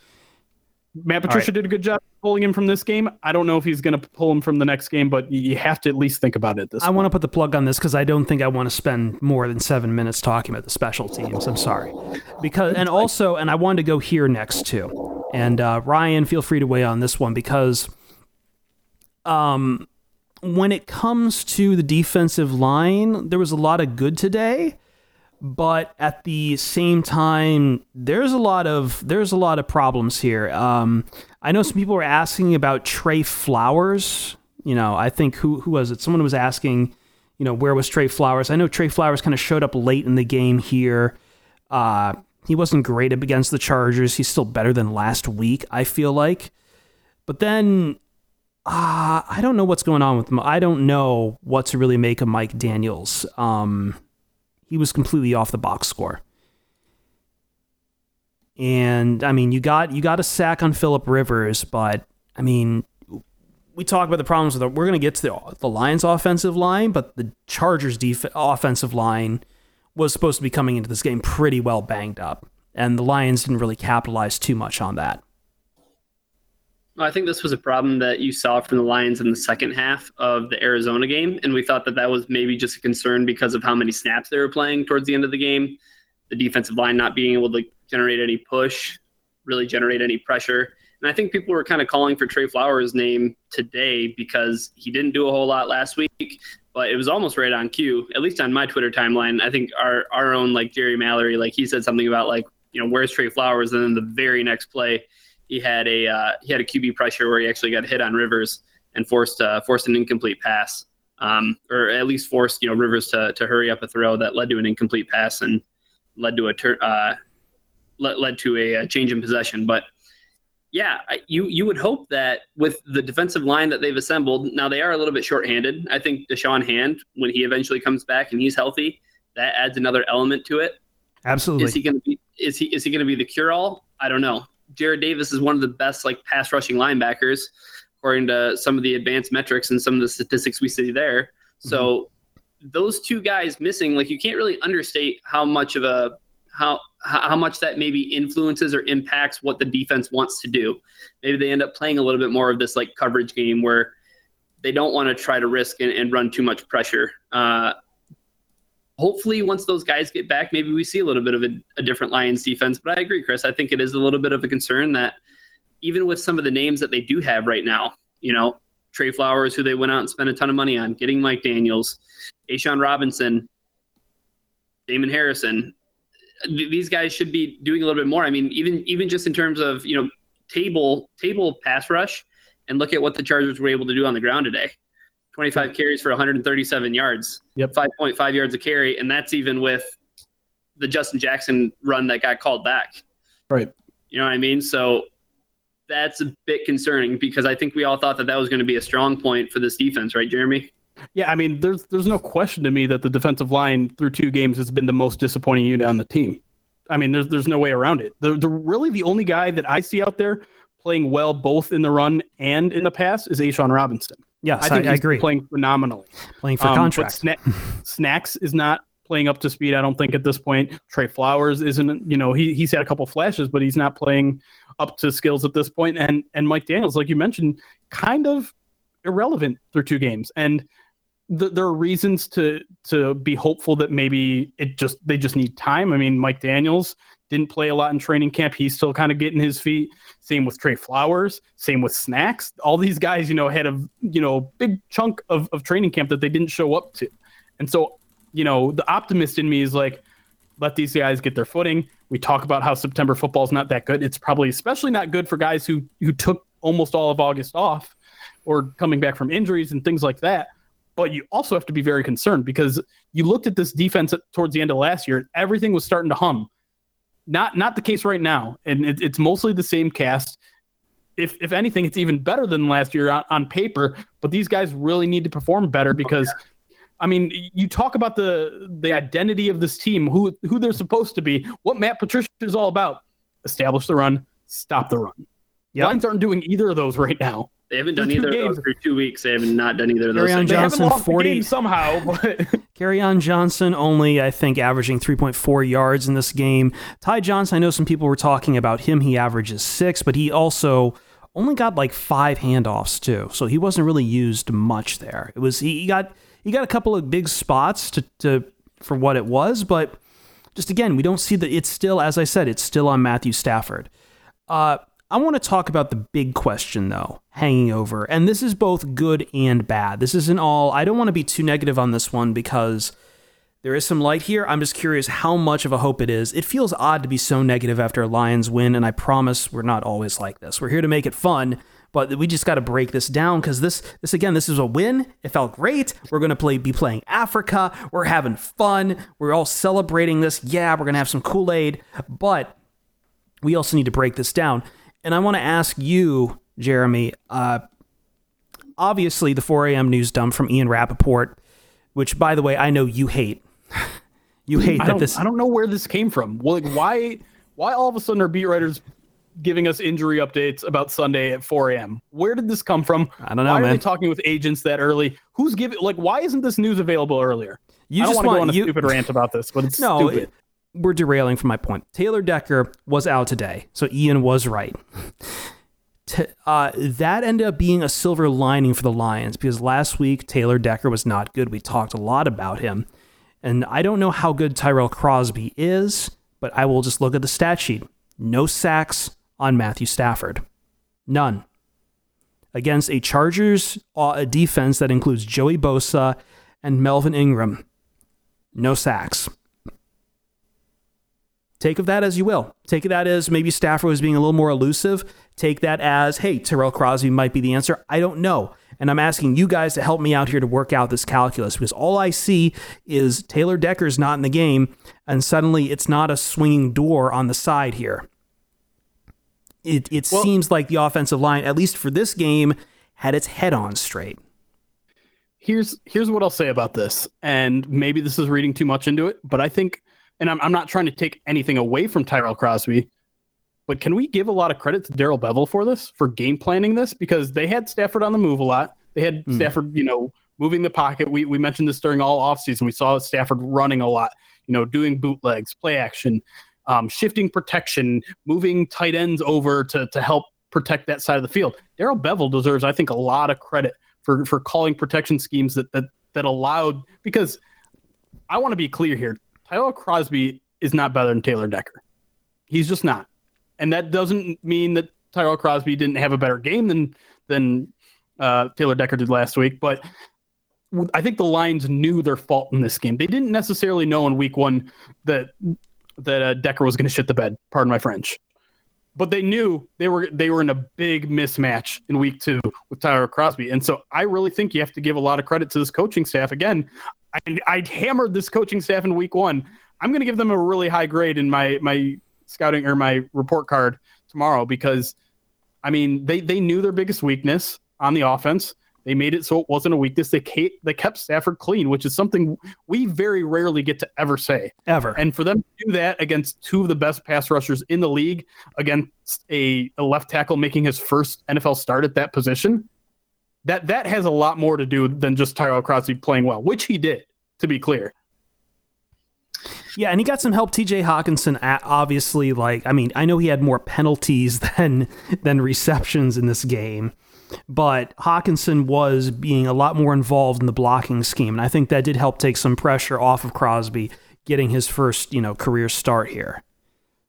Matt Patricia did a good job pulling him from this game. I don't know if he's going to pull him from the next game, but you have to at least think about it. This I want to put the plug on this because I don't think I want to spend more than seven minutes talking about the special teams. I'm sorry, because and also, and I wanted to go here next too. And uh, Ryan, feel free to weigh on this one because, um, when it comes to the defensive line, there was a lot of good today, but at the same time, there's a lot of there's a lot of problems here. Um, I know some people were asking about Trey Flowers. You know, I think who who was it? Someone was asking, you know, where was Trey Flowers? I know Trey Flowers kind of showed up late in the game here. Uh, he wasn't great against the Chargers. He's still better than last week, I feel like. But then uh, I don't know what's going on with him. I don't know what to really make of Mike Daniels. Um, he was completely off the box score. And I mean, you got you got a sack on Philip Rivers, but I mean, we talk about the problems with the, we're going to get to the, the Lions offensive line, but the Chargers def- offensive line was supposed to be coming into this game pretty well banged up, and the Lions didn't really capitalize too much on that. I think this was a problem that you saw from the Lions in the second half of the Arizona game, and we thought that that was maybe just a concern because of how many snaps they were playing towards the end of the game. The defensive line not being able to generate any push, really generate any pressure. And I think people were kind of calling for Trey Flowers' name today because he didn't do a whole lot last week, but it was almost right on cue, at least on my Twitter timeline. I think our, our own, like Jerry Mallory, like he said something about, like, you know, where's Trey Flowers? And then the very next play, he had a uh, he had a QB pressure where he actually got hit on Rivers and forced uh, forced an incomplete pass, um, or at least forced you know Rivers to to hurry up a throw that led to an incomplete pass and led to a tur- uh, led, led to a, a, change in possession. But yeah, you you would hope that with the defensive line that they've assembled, now they are a little bit shorthanded. I think Da'Shawn Hand, when he eventually comes back and he's healthy, that adds another element to it. Absolutely. Is he going to be is he is he going to be the cure all? I don't know. Jarrad Davis is one of the best like pass rushing linebackers, according to some of the advanced metrics and some of the statistics we see there. Mm-hmm. So those two guys missing, like you can't really understate how much of a how how much that maybe influences or impacts what the defense wants to do. Maybe they end up playing a little bit more of this like coverage game where they don't want to try to risk and, and run too much pressure. Uh, hopefully once those guys get back, maybe we see a little bit of a, a, different Lions defense. But I agree, Chris. I think it is a little bit of a concern that even with some of the names that they do have right now, you know, Trey Flowers, who they went out and spent a ton of money on, getting Mike Daniels, A'Shawn Robinson, Damon Harrison, these guys should be doing a little bit more. I mean, even even just in terms of you know table table pass rush, and look at what the Chargers were able to do on the ground today. 25 carries for 137 yards. Yep. 5.5 yards a carry, and that's even with the Justin Jackson run that got called back. Right. You know what I mean? So that's a bit concerning because I think we all thought that that was going to be a strong point for this defense, right, Jeremy? Yeah, I mean, there's there's no question to me that the defensive line through two games has been the most disappointing unit on the team. I mean, there's there's no way around it. The, the really the only guy that I see out there playing well both in the run and in the pass is A'Shawn Robinson. Yes, I, think I, I agree. Playing phenomenally. Playing for um, contract. Sna- Snacks is not playing up to speed. I don't think at this point. Trey Flowers isn't. You know, he he's had a couple flashes, but he's not playing up to skills at this point. And and Mike Daniels, like you mentioned, kind of irrelevant through two games. And th- there are reasons to to be hopeful that maybe it just they just need time. I mean, Mike Daniels didn't play a lot in training camp. He's still kind of getting his feet. Same with Trey Flowers. Same with Snacks. All these guys, you know, had a you know big chunk of, of training camp that they didn't show up to. And so, you know, the optimist in me is like, let these guys get their footing. We talk about how September football is not that good. It's probably especially not good for guys who who took almost all of August off or coming back from injuries and things like that. But you also have to be very concerned because you looked at this defense towards the end of last year, everything was starting to hum not not the case right now, and it, it's mostly the same cast. If if anything, it's even better than last year on, on paper. But these guys really need to perform better oh, because, I mean, you talk about the the identity of this team, who who they're supposed to be, what Matt Patricia is all about. Establish the run, stop the run. Yep. Lions aren't doing either of those right now. They haven't done either games. of those for two weeks. They have not done either of those. Kerryon Johnson, forty somehow. But on Johnson only, I think, averaging three point four yards in this game. Ty Johnson, I know some people were talking about him. He averages six, but he also only got like five handoffs too, so he wasn't really used much there. It was he, he got he got a couple of big spots to, to for what it was, but just again, we don't see that it's still, as I said, it's still on Matthew Stafford. Uh, I want to talk about the big question, though, hanging over. And this is both good and bad. This isn't all, I don't want to be too negative on this one because there is some light here. I'm just curious how much of a hope it is. It feels odd to be so negative after a Lions win, and I promise we're not always like this. We're here to make it fun, but we just got to break this down because this, this again, this is a win. It felt great. We're to play, be playing Africa. We're having fun. We're all celebrating this. Yeah, we're to have some Kool Aid, but we also need to break this down. And I want to ask you, Jeremy. Uh, obviously, the 4 a.m. news dump from Ian Rapoport, which, by the way, I know you hate. you hate I that this. I don't know where this came from. Well, like, why? Why all of a sudden are beat writers giving us injury updates about Sunday at 4 a.m.? Where did this come from? I don't know, Why are they talking with agents that early? Who's giving? Like, why isn't this news available earlier? You I don't just want to go on a you- stupid rant about this, but it's No, stupid. We're derailing from my point. Taylor Decker was out today, so Ian was right. Uh, that ended up being a silver lining for the Lions because last week Taylor Decker was not good. We talked a lot about him, and I don't know how good Tyrell Crosby is, but I will just look at the stat sheet. No sacks on Matthew Stafford, none against a Chargers uh, a defense that includes Joey Bosa and Melvin Ingram. No sacks take of that as you will. Take that as maybe Stafford was being a little more elusive. Take that as, hey, Tyrell Crosby might be the answer. I don't know. And I'm asking you guys to help me out here to work out this calculus because all I see is Taylor Decker's not in the game, and suddenly it's not a swinging door on the side here. It, it Well- seems like the offensive line, at least for this game, had its head on straight. here's here's what I'll say about this, and maybe this is reading too much into it, but I think, and I'm I'm not trying to take anything away from Tyrell Crosby, but can we give a lot of credit to Darrell Bevell for this, for game planning this, because they had Stafford on the move a lot. They had Hmm. Stafford, you know, moving the pocket. We we mentioned this during all offseason. We saw Stafford running a lot, you know, doing bootlegs, play action, um, shifting protection, moving tight ends over to to help protect that side of the field. Darrell Bevell deserves, I think, a lot of credit for for calling protection schemes that that that allowed because I want to be clear here. Tyrell Crosby is not better than Taylor Decker. He's just not. And that doesn't mean that Tyrell Crosby didn't have a better game than than uh, Taylor Decker did last week, but I think the Lions knew their fault in this game. They didn't necessarily know in week one that that uh, Decker was going to shit the bed. Pardon my French, but they knew they were they were in a big mismatch in week two with Tyrell Crosby, and so I really think you have to give a lot of credit to this coaching staff. Again, I, I hammered this coaching staff in week one. I'm going to give them a really high grade in my my scouting or my report card tomorrow because, I mean, they they knew their biggest weakness on the offense. They made it so it wasn't a weakness. They kept, they kept Stafford clean, which is something we very rarely get to ever say. Ever. And for them to do that against two of the best pass rushers in the league, against a, a left tackle making his first NFL start at that position, that that has a lot more to do than just Tyrell Crosby playing well, which he did, to be clear. Yeah, and he got some help. T.J. Hockenson, obviously, like I mean, I know he had more penalties than than receptions in this game, but Hockenson was being a lot more involved in the blocking scheme, and I think that did help take some pressure off of Crosby getting his first you know career start here.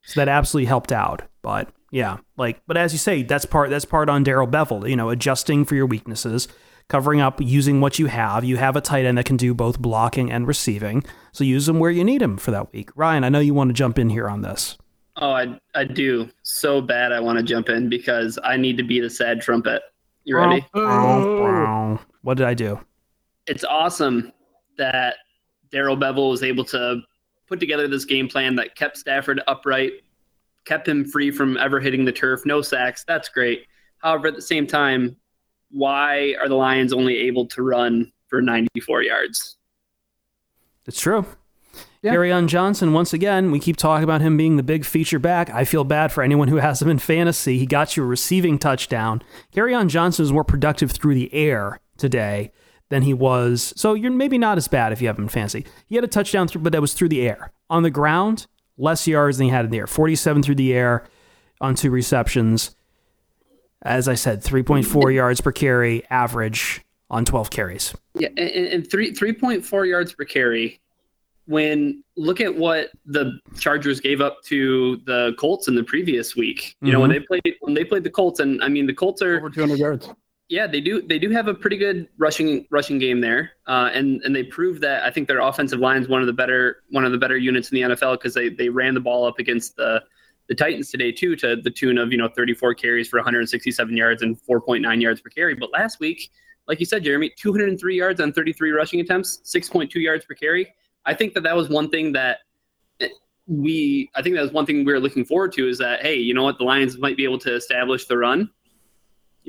So that absolutely helped out. But yeah, like, but as you say, that's part that's part on Darrell Bevell. You know, adjusting for your weaknesses, covering up, using what you have. You have a tight end that can do both blocking and receiving, so use them where you need them for that week. Ryan, I know you want to jump in here on this. Oh, I I do so bad. I want to jump in because I need to beat a sad trumpet. You ready? What did I do? It's awesome that Darrell Bevell was able to put together this game plan that kept Stafford upright, kept him free from ever hitting the turf, no sacks. That's great. However, at the same time, why are the Lions only able to run for 94 yards? It's true. Yeah. Kerryon Johnson, once again, we keep talking about him being the big feature back. I feel bad for anyone who has him in fantasy. He got you a receiving touchdown. Kerryon Johnson was more productive through the air today than he was. So you're maybe not as bad if you have him in fantasy. He had a touchdown, through, but that was through the air. On the ground, less yards than he had in the air. 47 through the air on two receptions. As I said, 3.4 yards per carry average on 12 carries. Yeah, and, and three 3.4 yards per carry when look at what the Chargers gave up to the Colts in the previous week. You mm-hmm. know, when they played when they played the Colts, and I mean the Colts are over 200 yards. Yeah, they do. They do have a pretty good rushing rushing game there, uh, and and they proved that. I think their offensive line is one of the better one of the better units in the NFL because they they ran the ball up against the the Titans today too to the tune of you know 34 carries for 167 yards and 4.9 yards per carry. But last week, like you said, Jeremy, 203 yards on 33 rushing attempts, 6.2 yards per carry. I think that that was one thing that we I think that was one thing we were looking forward to is that hey, you know what, the Lions might be able to establish the run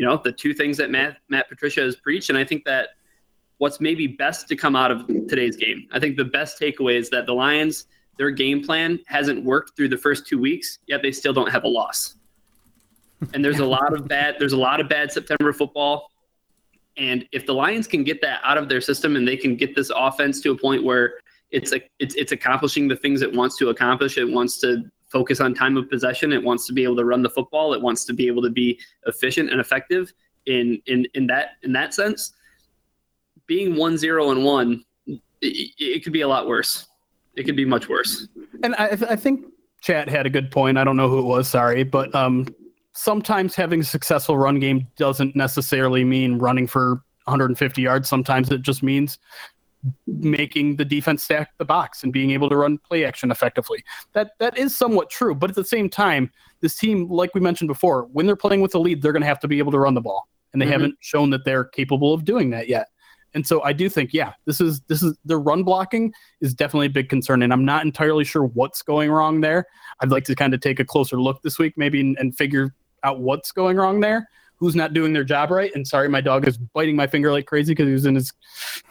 you know the two things that Matt Matt Patricia has preached, and I think that what's maybe best to come out of today's game. I think the best takeaway is that the Lions their game plan hasn't worked through the first two weeks, yet they still don't have a loss. And there's a lot of bad there's a lot of bad September football. And if the Lions can get that out of their system and they can get this offense to a point where it's a, it's it's accomplishing the things it wants to accomplish, it wants to focus on time of possession. It wants to be able to run the football. It wants to be able to be efficient and effective in in in that in that sense. Being one zero and one, it, it could be a lot worse. It could be much worse. And I, I think Chat had a good point. I don't know who it was. Sorry, but um, sometimes having a successful run game doesn't necessarily mean running for 150 yards. Sometimes it just means making the defense stack the box and being able to run play action effectively. That that is somewhat true, but at the same time, this team, like we mentioned before, when they're playing with the lead, they're going to have to be able to run the ball, and they mm-hmm. haven't shown that they're capable of doing that yet. And so I do think, yeah, this is this is the run blocking is definitely a big concern, and I'm not entirely sure what's going wrong there. I'd like to kind of take a closer look this week, maybe, and, and figure out what's going wrong there who's not doing their job right. And sorry, my dog is biting my finger like crazy because he was in his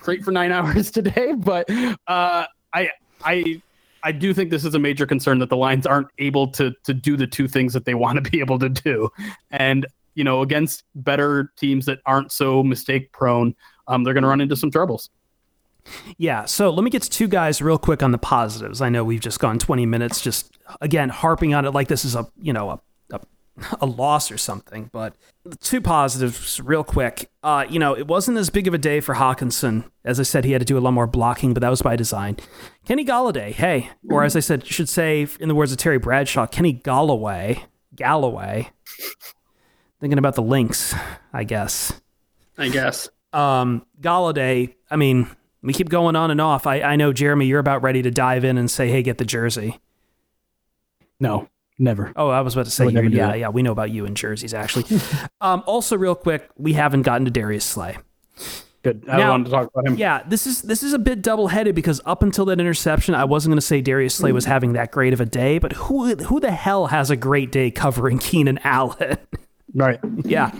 crate for nine hours today. But uh, I I I do think this is a major concern that the Lions aren't able to to do the two things that they want to be able to do. And you know, against better teams that aren't so mistake prone, um, they're going to run into some troubles. Yeah, so let me get to two guys real quick on the positives. I know we've just gone 20 minutes just again harping on it like this is a, you know, a a loss or something. But two positives, real quick. Uh, you know, it wasn't as big of a day for Hockenson. As I said, he had to do a lot more blocking, but that was by design. Kenny Golladay, hey, or as I said, should say in the words of Terry Bradshaw, Kenny Galloway, Galloway. Thinking about the links, I guess. I guess. Um, Golladay, I mean, we keep going on and off. I, I know, Jeremy, you're about ready to dive in and say, hey, get the jersey. No. Never. Oh, I was about to say, yeah, that. yeah, we know about you in jerseys, actually. um, also, real quick, we haven't gotten to Darius Slay. Good. I now, wanted to talk about him. Yeah, this is this is a bit double headed because up until that interception, I wasn't going to say Darius Slay was having that great of a day, but who who the hell has a great day covering Keenan Allen? Right. yeah.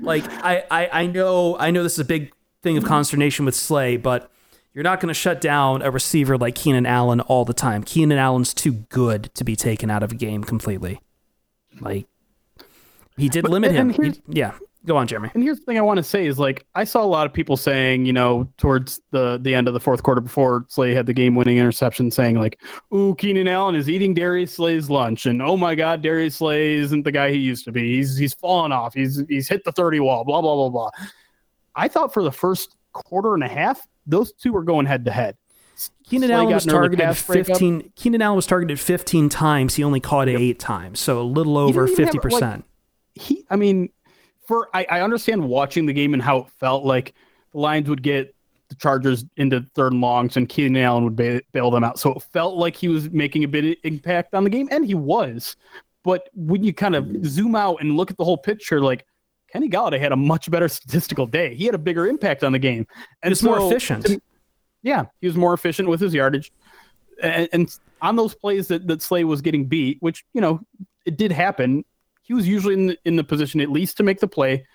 Like I, I I know I know this is a big thing of consternation with Slay, but you're not going to shut down a receiver like Keenan Allen all the time. Keenan Allen's too good to be taken out of a game completely. Like he did but, limit him. He, yeah. Go on, Jeremy. And here's the thing I want to say is like I saw a lot of people saying, you know, towards the the end of the fourth quarter before Slay had the game winning interception, saying like, "Ooh, Keenan Allen is eating Darius Slay's lunch," and "Oh my God, Darius Slay isn't the guy he used to be. He's he's fallen off. He's he's hit the thirty wall. Blah blah blah blah." I thought for the first quarter and a half, those two were going head to head. Keenan Allen was targeted 15. Keenan Allen was targeted 15 times. He only caught it yep. eight times, so a little over 50 percent. He, I mean, for I, I understand watching the game and how it felt like the Lions would get the Chargers into third and longs, and Keenan Allen would ba- bail them out. So it felt like he was making a bit of impact on the game, and he was. But when you kind of mm-hmm. zoom out and look at the whole picture, like Kenny Golladay had a much better statistical day. He had a bigger impact on the game, and it's so, more efficient. yeah, he was more efficient with his yardage, and, and on those plays that that Slay was getting beat, which you know it did happen. He was usually in the, in the position at least to make the play,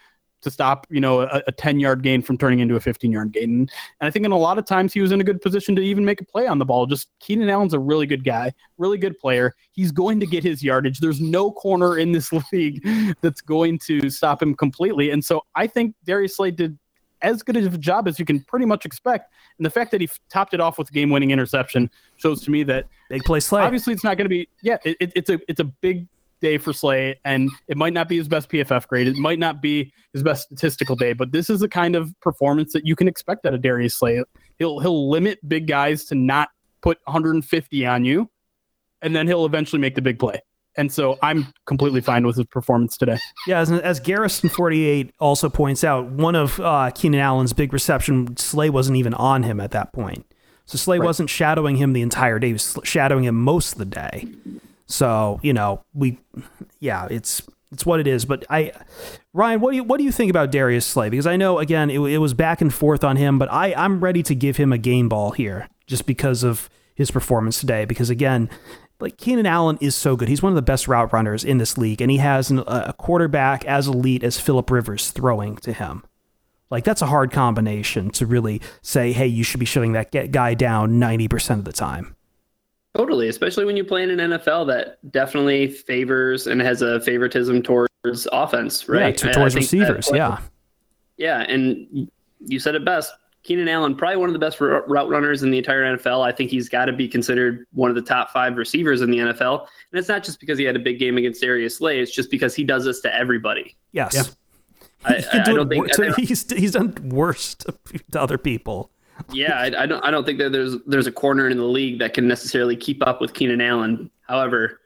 to stop, you know, a, a 10 yard gain from turning into a 15 yard gain. And, and, I think in a lot of times he was in a good position to even make a play on the ball. Just Keenan Allen's a really good guy, really good player. He's going to get his yardage. There's no corner in this league that's going to stop him completely. And so I think Darius Slay did as good of a job as you can pretty much expect. And the fact that he topped it off with a game winning interception shows to me that big play Slay. Obviously, it's not going to be, yeah, it, it's a, it's a big day for Slay, and it might not be his best PFF grade. It might not be his best statistical day, but this is the kind of performance that you can expect out of Darius Slay. He'll he'll limit big guys to not put 150 on you, and then he'll eventually make the big play. And so I'm completely fine with his performance today. Yeah, as, as Garrison48 also points out, one of uh, Keenan Allen's big reception, Slay wasn't even on him at that point. So Slay right. wasn't shadowing him the entire day, he was shadowing him most of the day. So, you know, we, yeah, it's it's what it is. But I, Ryan, what do you what do you think about Darius Slay? Because I know again it, it was back and forth on him, but I I'm ready to give him a game ball here just because of his performance today. Because again, like Keenan Allen is so good. He's one of the best route runners in this league, and he has an, a quarterback as elite as Philip Rivers throwing to him. Like that's a hard combination to really say, hey, you should be shutting that guy down ninety percent of the time. Totally, especially when you play in an NFL that definitely favors and has a favoritism towards offense, right? Yeah, towards receivers, yeah. Yeah, and you said it best. Keenan Allen, probably one of the best route runners in the entire NFL. I think he's got to be considered one of the top five receivers in the NFL. And it's not just because he had a big game against Darius Slay; it's just because he does this to everybody. Yes. Yeah. I, I, I, don't think wor- he's he's done worse to, to other people yeah, I, I, don't. I don't think that there's there's a corner in the league that can necessarily keep up with Keenan Allen. However,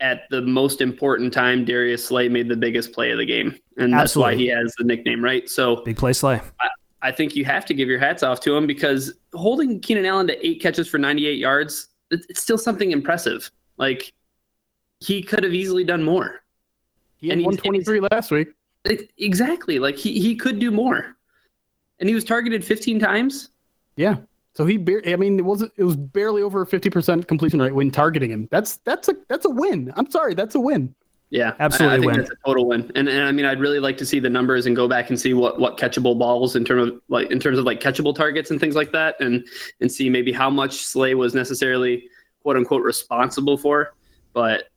at the most important time, Darius Slay made the biggest play of the game, and that's Absolutely. why he has the nickname, right? So big play Slay. I, I think you have to give your hats off to him because holding Keenan Allen to eight catches for 98 yards, it's still something impressive. Like he could have easily done more. He had and 123 last week. Exactly. Like he, he could do more and he was targeted 15 times. Yeah. So he, bar- I mean, it was it was barely over a 50% completion rate when targeting him. That's that's a that's a win. I'm sorry, that's a win. Yeah, absolutely. I, I think win. that's a total win. And, and I mean, I'd really like to see the numbers and go back and see what what catchable balls in terms of like in terms of like catchable targets and things like that, and and see maybe how much Slay was necessarily quote unquote responsible for. But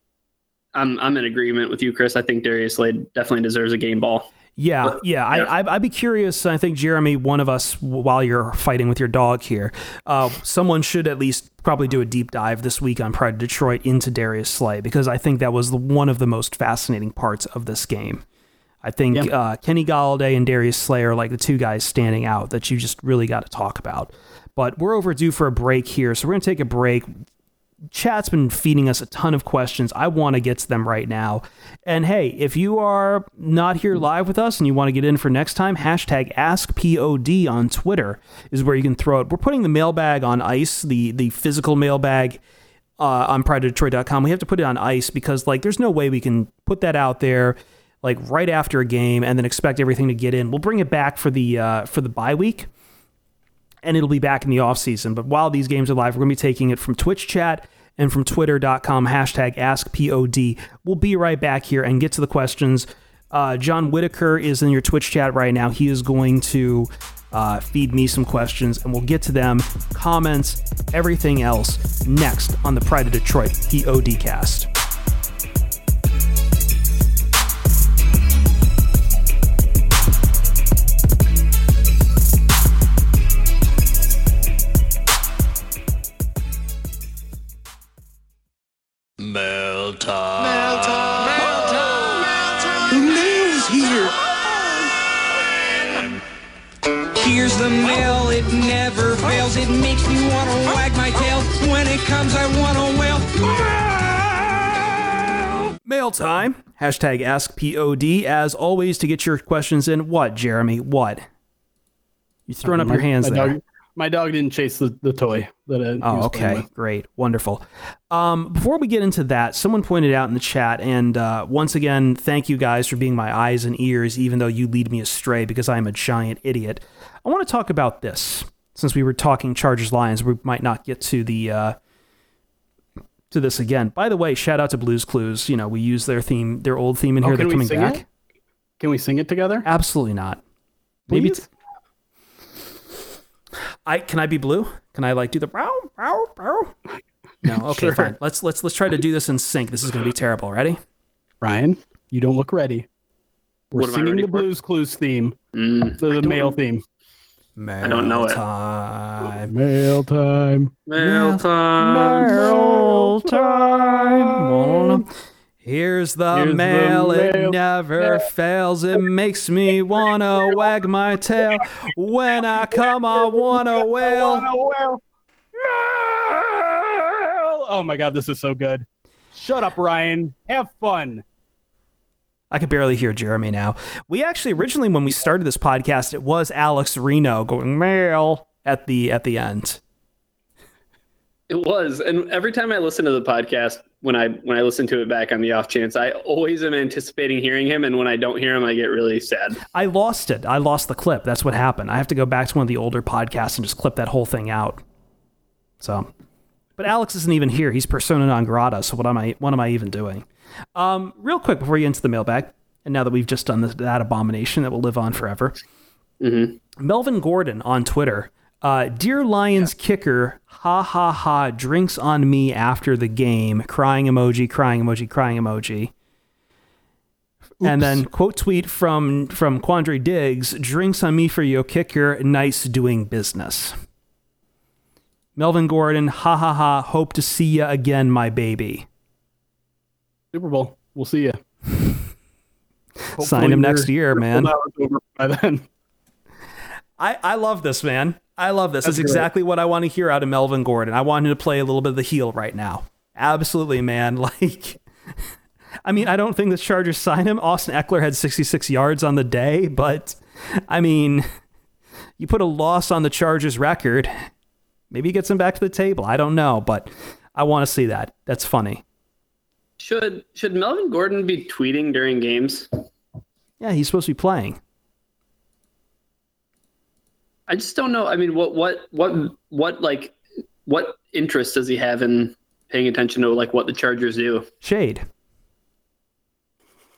I'm I'm in agreement with you, Chris. I think Darius Slay definitely deserves a game ball. Yeah, yeah. I, I, would be curious. I think Jeremy, one of us, while you're fighting with your dog here, uh, someone should at least probably do a deep dive this week on Pride of Detroit into Darius Slay because I think that was the, one of the most fascinating parts of this game. I think yep. uh, Kenny Golladay and Darius Slay are like the two guys standing out that you just really got to talk about. But we're overdue for a break here, so we're going to take a break chat's been feeding us a ton of questions. I want to get to them right now. And hey, if you are not here live with us and you want to get in for next time, hashtag AskPOD on Twitter is where you can throw it. We're putting the mailbag on ice, the the physical mailbag uh, on prideofdetroit.com. We have to put it on ice because like there's no way we can put that out there like right after a game and then expect everything to get in. We'll bring it back for the uh, for the bye week and it'll be back in the off season. But while these games are live, we're going to be taking it from Twitch chat and from twitter.com, hashtag AskPOD. We'll be right back here and get to the questions. Uh, John Whitaker is in your Twitch chat right now. He is going to uh, feed me some questions, and we'll get to them, comments, everything else next on the Pride of Detroit POD cast. Mail time. Mail time. Mail time. Mail time. The mail's here. Here's the mail. It never fails. It makes me want to wag my tail. When it comes, I want to wail. Mail time. Hashtag AskPOD. As always, to get your questions in. What, Jeremy? What? You're throwing up your hands there my dog didn't chase the, the toy that I oh okay. great. Wonderful. Um, before we get into that someone pointed out in the chat and uh, once again thank you guys for being my eyes and ears even though you lead me astray because i'm a giant idiot. I want to talk about this since we were talking chargers lions we might not get to the uh, to this again. By the way shout out to blues clues. You know we use their theme their old theme in oh, here. They're coming back. it? can we sing it together? Absolutely not. Please? maybe I can I be blue? Can I like do the bow bow bow? No, okay, sure. fine. Let's let's let's try to do this in sync. This is going to be terrible. Ready? Ryan, you don't look ready. We're what singing the for? Blues Clues theme, mm, the, the male theme. Mail I don't know time. it. Mail time. Mail time. Mail time. Here's the, Here's mail, the mail, it never fails. It makes me wanna wag my tail. When I come, I wanna wail. oh my god, this is so good. Shut up, Ryan. Have fun. I could barely hear Jeremy now. We actually originally when we started this podcast, it was Alex Reno going mail at the at the end. It was, and every time I listen to the podcast, when I when I listen to it back on the off chance, I always am anticipating hearing him, and when I don't hear him, I get really sad. I lost it. I lost the clip. That's what happened. I have to go back to one of the older podcasts and just clip that whole thing out. So, but Alex isn't even here. He's persona non grata. So what am I? What am I even doing? Um, real quick before you get into the mailbag, and now that we've just done this, that abomination that will live on forever, Melvin Gordon on Twitter. Uh, Dear Lions kicker, ha ha ha, drinks on me after the game. Crying emoji, crying emoji, crying emoji. And then quote tweet from from Quandre Diggs, drinks on me for yo kicker, nice doing business. Melvin Gordon, ha ha ha, hope to see ya again, my baby. Super Bowl. We'll see you. Sign him next year, man. By then. I, I love this, man. I love this. That's It's great. exactly what I want to hear out of Melvin Gordon. I want him to play a little bit of the heel right now. Absolutely, man. Like, I mean, I don't think the Chargers sign him. Austin Ekeler had 66 yards on the day, but I mean, you put a loss on the Chargers record, maybe he gets him back to the table. I don't know, but I want to see that. That's funny. Should should Melvin Gordon be tweeting during games? Yeah, he's supposed to be playing. I just don't know. I mean, what what what what like what interest does he have in paying attention to like what the Chargers do? Shade.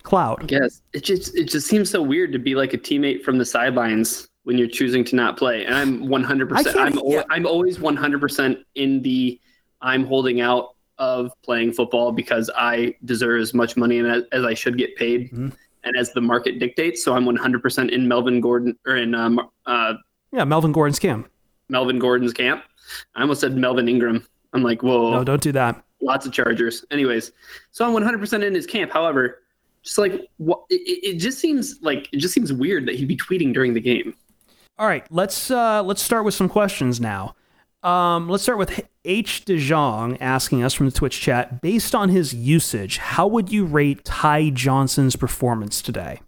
Cloud. Yes, it just it just seems so weird to be like a teammate from the sidelines when you're choosing to not play. And I'm 100%. I'm yeah. I'm always 100 percent in the I'm holding out of playing football because I deserve as much money and as, as I should get paid. Mhm. And as the market dictates, so I'm 100% in Melvin Gordon or in um, uh, Yeah, Melvin Gordon's camp. Melvin Gordon's camp. I almost said Melvin Ingram. I'm like, whoa, No, don't do that. lots of Chargers. Anyways, so I'm 100% in his camp. However, just like what it, it it just seems like it just seems weird that he'd be tweeting during the game. All right, let's uh, let's start with some questions now. Um, let's start with H. DeJong asking us from the Twitch chat. Based on his usage, how would you rate Ty Johnson's performance today?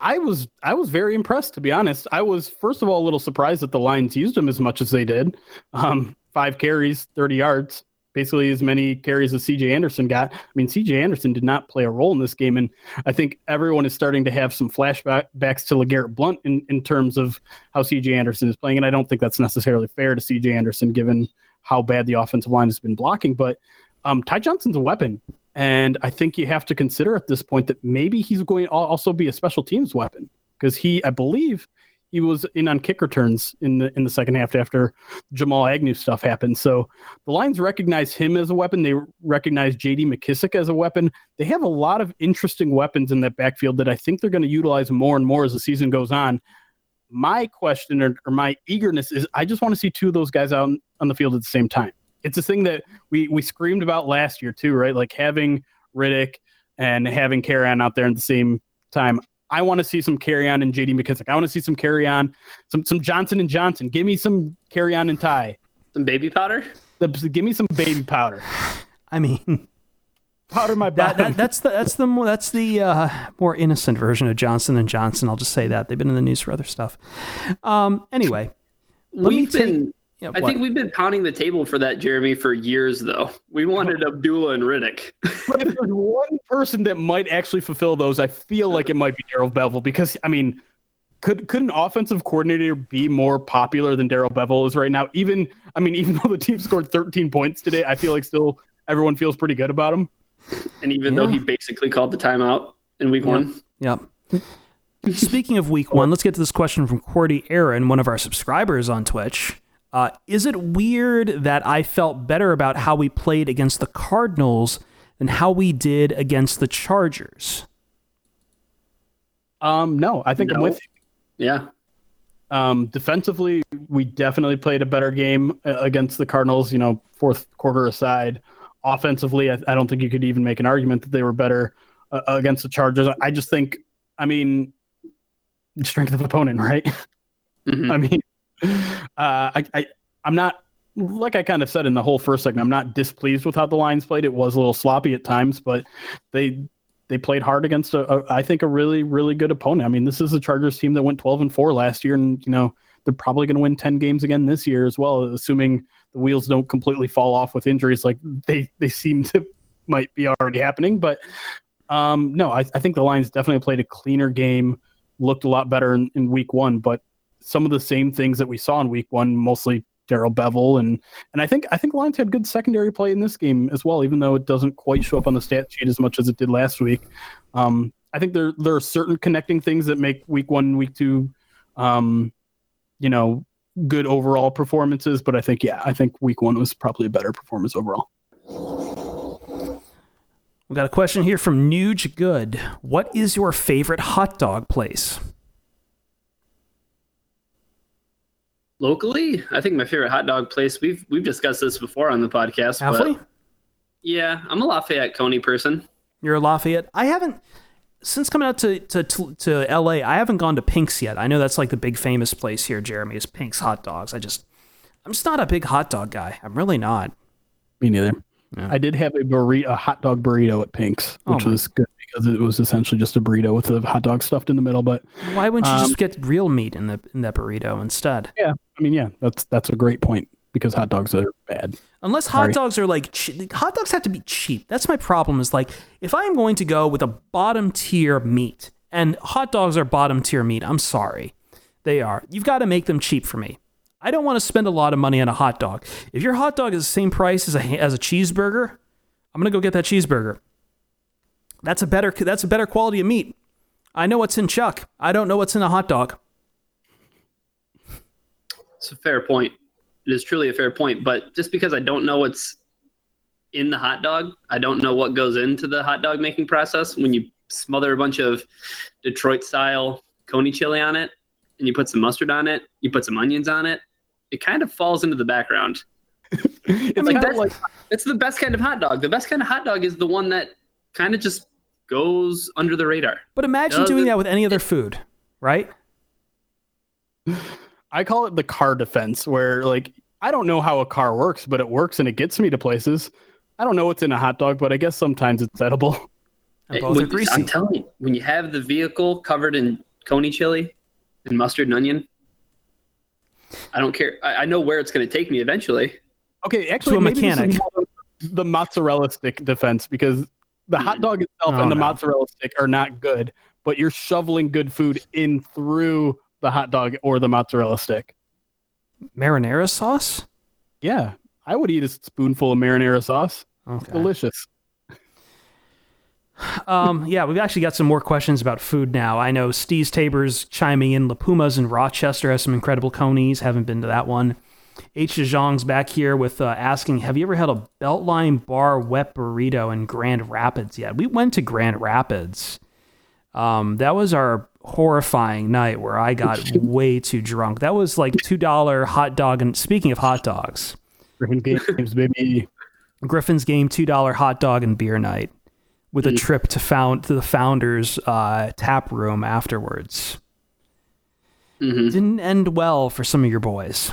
I was I was very impressed to be honest. I was first of all a little surprised that the Lions used him as much as they did. Um, five carries, thirty yards, basically as many carries as CJ Anderson got. I mean, CJ Anderson did not play a role in this game, and I think everyone is starting to have some flashbacks to LeGarrette Blount in, in terms of how CJ Anderson is playing, and I don't think that's necessarily fair to CJ Anderson given how bad the offensive line has been blocking. But um, Ty Johnson's a weapon. And I think you have to consider at this point that maybe he's going to also be a special teams weapon because he, I believe, he was in on kick returns in the in the second half after Jamal Agnew stuff happened. So the Lions recognize him as a weapon. They recognize J.D. McKissick as a weapon. They have a lot of interesting weapons in that backfield that I think they're going to utilize more and more as the season goes on. My question or, or my eagerness is I just want to see two of those guys out on, on the field at the same time. It's a thing that we we screamed about last year too, right? Like having Riddick and having Kerryon out there at the same time. I want to see some Kerryon and JD McKissick. I want to see some Kerryon, some some Johnson and Johnson. Give me some Kerryon and tie. Some baby powder. The- Give me some baby powder. I mean, Powder my that, that that's the that's the more that's the uh, more innocent version of Johnson and Johnson. I'll just say that they've been in the news for other stuff. Um, anyway, Let me We've been. Yeah, I what? think we've been pounding the table for that, Jeremy, for years. Though we wanted Abdullah and Riddick. But if there's one person that might actually fulfill those, I feel like it might be Darrell Bevell because I mean, could could an offensive coordinator be more popular than Darrell Bevell is right now? Even I mean, even though the team scored 13 points today, I feel like still everyone feels pretty good about him. And even though he basically called the timeout in week one, Yep. Speaking of week one, let's get to this question from Cordy Aaron, one of our subscribers on Twitch. Uh, is it weird that I felt better about how we played against the Cardinals than how we did against the Chargers? Um, no, I think I'm with you. yeah, Um, defensively, we definitely played a better game uh, against the Cardinals. You know, fourth quarter aside. Offensively, I, I don't think you could even make an argument that they were better uh, against the Chargers. I just think, I mean, strength of opponent, right? Mhm. I mean, I, I I'm not like I kind of said in the whole first segment, I'm not displeased with how the Lions played. It was a little sloppy at times, but they they played hard against a, a I think a really really good opponent. I mean, this is a Chargers team that went 12 and 4 last year and you know, they're probably going to win 10 games again this year as well, assuming the wheels don't completely fall off with injuries like they they seem to might be already happening, but um no, I, I think the Lions definitely played a cleaner game, looked a lot better in, in week 1, but some of the same things that we saw in week 1 mostly Darrell Bevell and and I think I think Lions had good secondary play in this game as well, even though it doesn't quite show up on the stat sheet as much as it did last week. Um, I think there there are certain connecting things that make week one, week two, um, you know, good overall performances. But I think yeah, I think week one was probably a better performance overall. We got a question here from Nuge Good. What is your favorite hot dog place? Locally, I think my favorite hot dog place. We've we've discussed this before on the podcast. Have but we? Yeah, I'm a Lafayette Coney person. You're a Lafayette. I haven't since coming out to, to to to LA. I haven't gone to Pink's yet. I know that's like the big famous place here. Jeremy is Pink's hot dogs. I just I'm just not a big hot dog guy. I'm really not. Me neither. I did have a burrito, a hot dog burrito at Pink's, Oh which my- was good because it was essentially just a burrito with the hot dog stuffed in the middle. But Why wouldn't you Um, just get real meat in the in that burrito instead? yeah, I mean, yeah, that's that's a great point because hot dogs are bad. Unless hot Sorry. dogs are like che- hot dogs have to be cheap. That's my problem. Is like if I am going to go with a bottom tier meat, and hot dogs are bottom tier meat. I'm sorry, they are. You've got to make them cheap for me. I don't want to spend a lot of money on a hot dog. If your hot dog is the same price as a as a cheeseburger, I'm gonna go get that cheeseburger. That's a better that's a better quality of meat. I know what's in Chuck. I don't know what's in a hot dog. It's a fair point. It is truly a fair point. But just because I don't know what's in the hot dog, I don't know what goes into the hot dog making process. When you smother a bunch of Detroit style coney chili on it, and you put some mustard on it, you put some onions on it, it kind of falls into the background. It's like that's, like it's the best kind of hot dog. The best kind of hot dog is the one that kind of just goes under the radar. But imagine Does doing it- that with any other food, right? I call it the car defense, where like I don't know how a car works, but it works and it gets me to places. I don't know what's in a hot dog, but I guess sometimes it's edible. And Hey, both are when- greasy. I'm telling you, when you have the vehicle covered in coney chili and mustard and onion, I don't care. I, I know where it's going to take me eventually. Okay, actually, To a maybe this is mechanic. the mozzarella stick defense because the hot mm. dog itself Oh, and the no. mozzarella stick are not good, but you're shoveling good food in through the hot dog or the mozzarella stick. Marinara sauce? Yeah, I would eat a spoonful of marinara sauce. Okay. Delicious. Um, yeah, we've actually got some more questions about food now. I know Steve's Tabor's chiming in. La Pumas in Rochester has some incredible conies. Haven't been to that one. H. DeJong's back here with uh, asking, have you ever had a Beltline bar wet burrito in Grand Rapids yet? We went to Grand Rapids. Um, that was our horrifying night where I got way too drunk. That was like $2 hot dog. And speaking of hot dogs, Griffin games, baby. Griffin's game two dollar hot dog and beer night with a trip to found to the founders uh, tap room afterwards. Mhm. Didn't end well for some of your boys,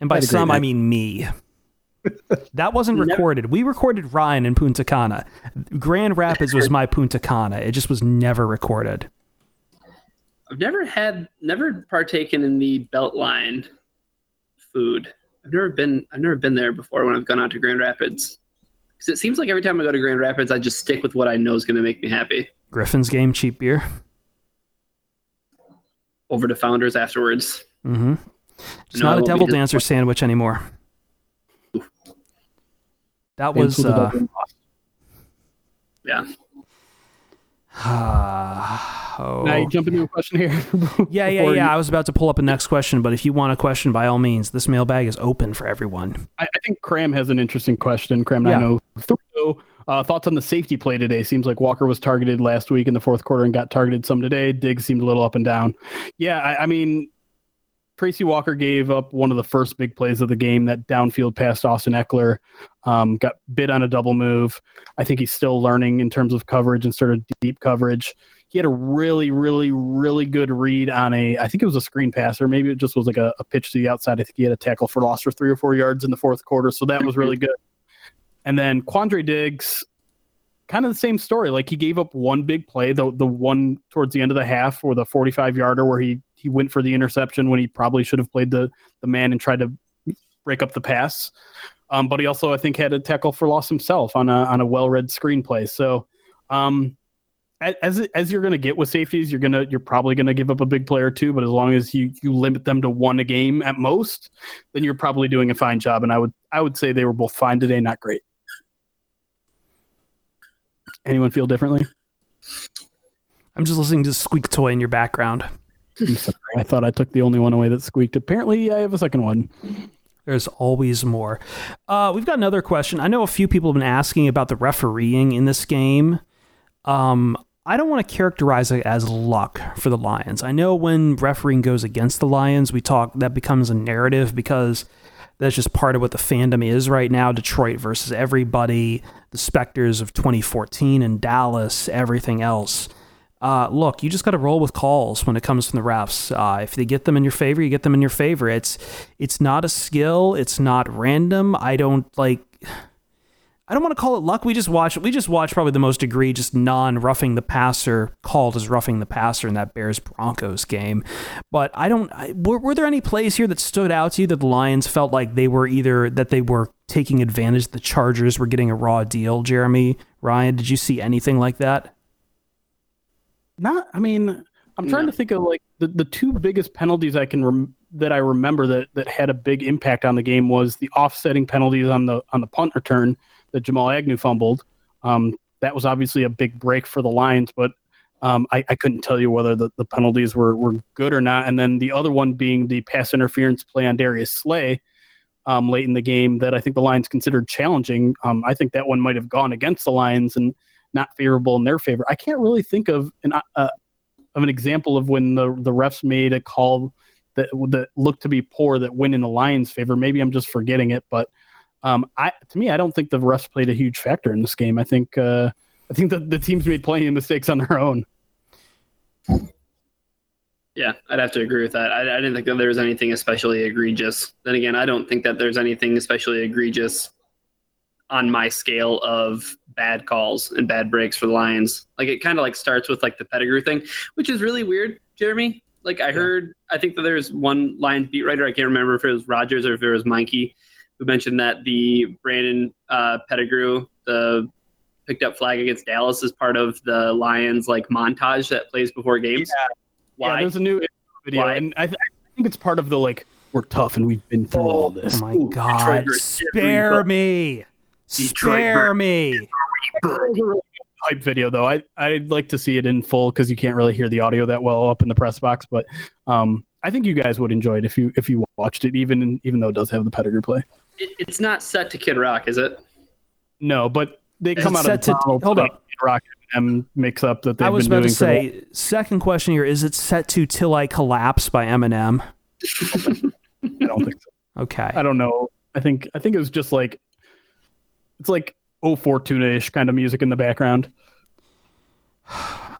and by some I mean me. That wasn't recorded. We recorded Ryan in Punta Cana. Grand Rapids was my Punta Cana. It just was never recorded. I've never had, never partaken in the Beltline food. I've never been, I've never been there before when I've gone out to Grand Rapids. Because it seems like every time I go to Grand Rapids, I just stick with what I know is going to make me happy. Griffin's game, cheap beer. Over to Founders afterwards. Mm-hmm. It's No, not a devil dancer sandwich anymore. That was uh. Yeah. oh. Now you jump into a question here. Yeah, yeah, yeah. you- I was about to pull up a next question, but if you want a question, by all means, this mailbag is open for everyone. I, I think Cram has an interesting question. Cram Yeah. 903. Uh, thoughts on the safety play today? Seems like Walker was targeted last week in the fourth quarter and got targeted some today. Diggs seemed a little up and down. Yeah, I, I mean, Tracy Walker gave up one of the first big plays of the game, that downfield pass to Austin Ekeler. Um, got bit on a double move. I think he's still learning in terms of coverage and sort of deep coverage. he had a really, really, really good read on a, I think it was a screen pass, or maybe it just was like a, a pitch to the outside. I think he had a tackle for loss for three or four yards in the fourth quarter. So that was really good. And then Quandre Diggs, kind of the same story. Like he gave up one big play, the the one towards the end of the half or the 45 yarder where he he went for the interception when he probably should have played the the man and tried to break up the pass. Um, but he also I think had a tackle for loss himself on a on a well read screenplay. So um, as as you're going to get with safeties, you're gonna you're probably going to give up a big player too. But as long as you you limit them to one a game at most, then you're probably doing a fine job. And I would I would say they were both fine today, not great. Anyone feel differently? I'm just listening to squeak toy in your background. I thought I took the only one away that squeaked. Apparently, I have a second one. There's always more. Uh, we've got another question. I know a few people have been asking about the refereeing in this game. Um, I don't want to characterize it as luck for the Lions. I know when refereeing goes against the Lions, we talk that becomes a narrative because that's just part of what the fandom is right now. Detroit versus everybody, the specters of 2014 and Dallas, everything else. Uh, look, you just got to roll with calls when it comes from the refs. Uh, if they get them in your favor, you get them in your favor. It's it's not a skill. It's not random. I don't like. I don't want to call it luck. We just watch. We just watched probably the most egregious non-roughing the passer called as roughing the passer in that Bears Broncos game. But I don't. I, were, were there any plays here that stood out to you that the Lions felt like they were either that they were taking advantage, the Chargers were getting a raw deal? Jeremy Ryan, did you see anything like that? Not. I mean, I'm trying No. to think of like the, the two biggest penalties I can rem- that I remember that that had a big impact on the game was the offsetting penalties on the on the punt return that Jamal Agnew fumbled. Um, that was obviously a big break for the Lions, but um, I, I couldn't tell you whether the, the penalties were, were good or not. And then the other one being the pass interference play on Darius Slay um, late in the game that I think the Lions considered challenging. Um, I think that one might have gone against the Lions and not favorable in their favor. I can't really think of an uh, of an example of when the the refs made a call that that looked to be poor that went in the Lions' favor. Maybe I'm just forgetting it, but um, I to me, I don't think the refs played a huge factor in this game. I think uh, I think that the teams made plenty of mistakes on their own. Yeah, I'd have to agree with that. I, I didn't think that there was anything especially egregious. Then again, I don't think that there's anything especially egregious on my scale of bad calls and bad breaks for the Lions. Like it kind of like starts with like the Pettigrew thing, which is really weird, Jeremy. Like I heard, I think that there's one Lions beat writer. I can't remember if it was Rogers or if it was Mikey who mentioned that the Brandon uh, Pettigrew, the picked up flag against Dallas, is part of the Lions like montage that plays before games. Yeah, Why? there's a new video, Why? and I, th- I think it's part of the like we're tough and we've been through all this. Oh my Ooh, God! Spare me! Detroit Spare me! It was a really good hype video though. I I'd like to see it in full because you can't really hear the audio that well up in the press box. But um, I think you guys would enjoy it if you if you watched it, even even though it does have the Pettigrew play. It, it's not set to Kid Rock, is it? No, but they Is come out set of to- the Donald hold Trump up. Rock M mix up that they've I was been about doing to for the- say. Second question here: Is it set to "Till I Collapse" by Eminem? I don't think so. Okay. I don't know. I think I think it was just like it's like O Fortuna-ish kind of music in the background.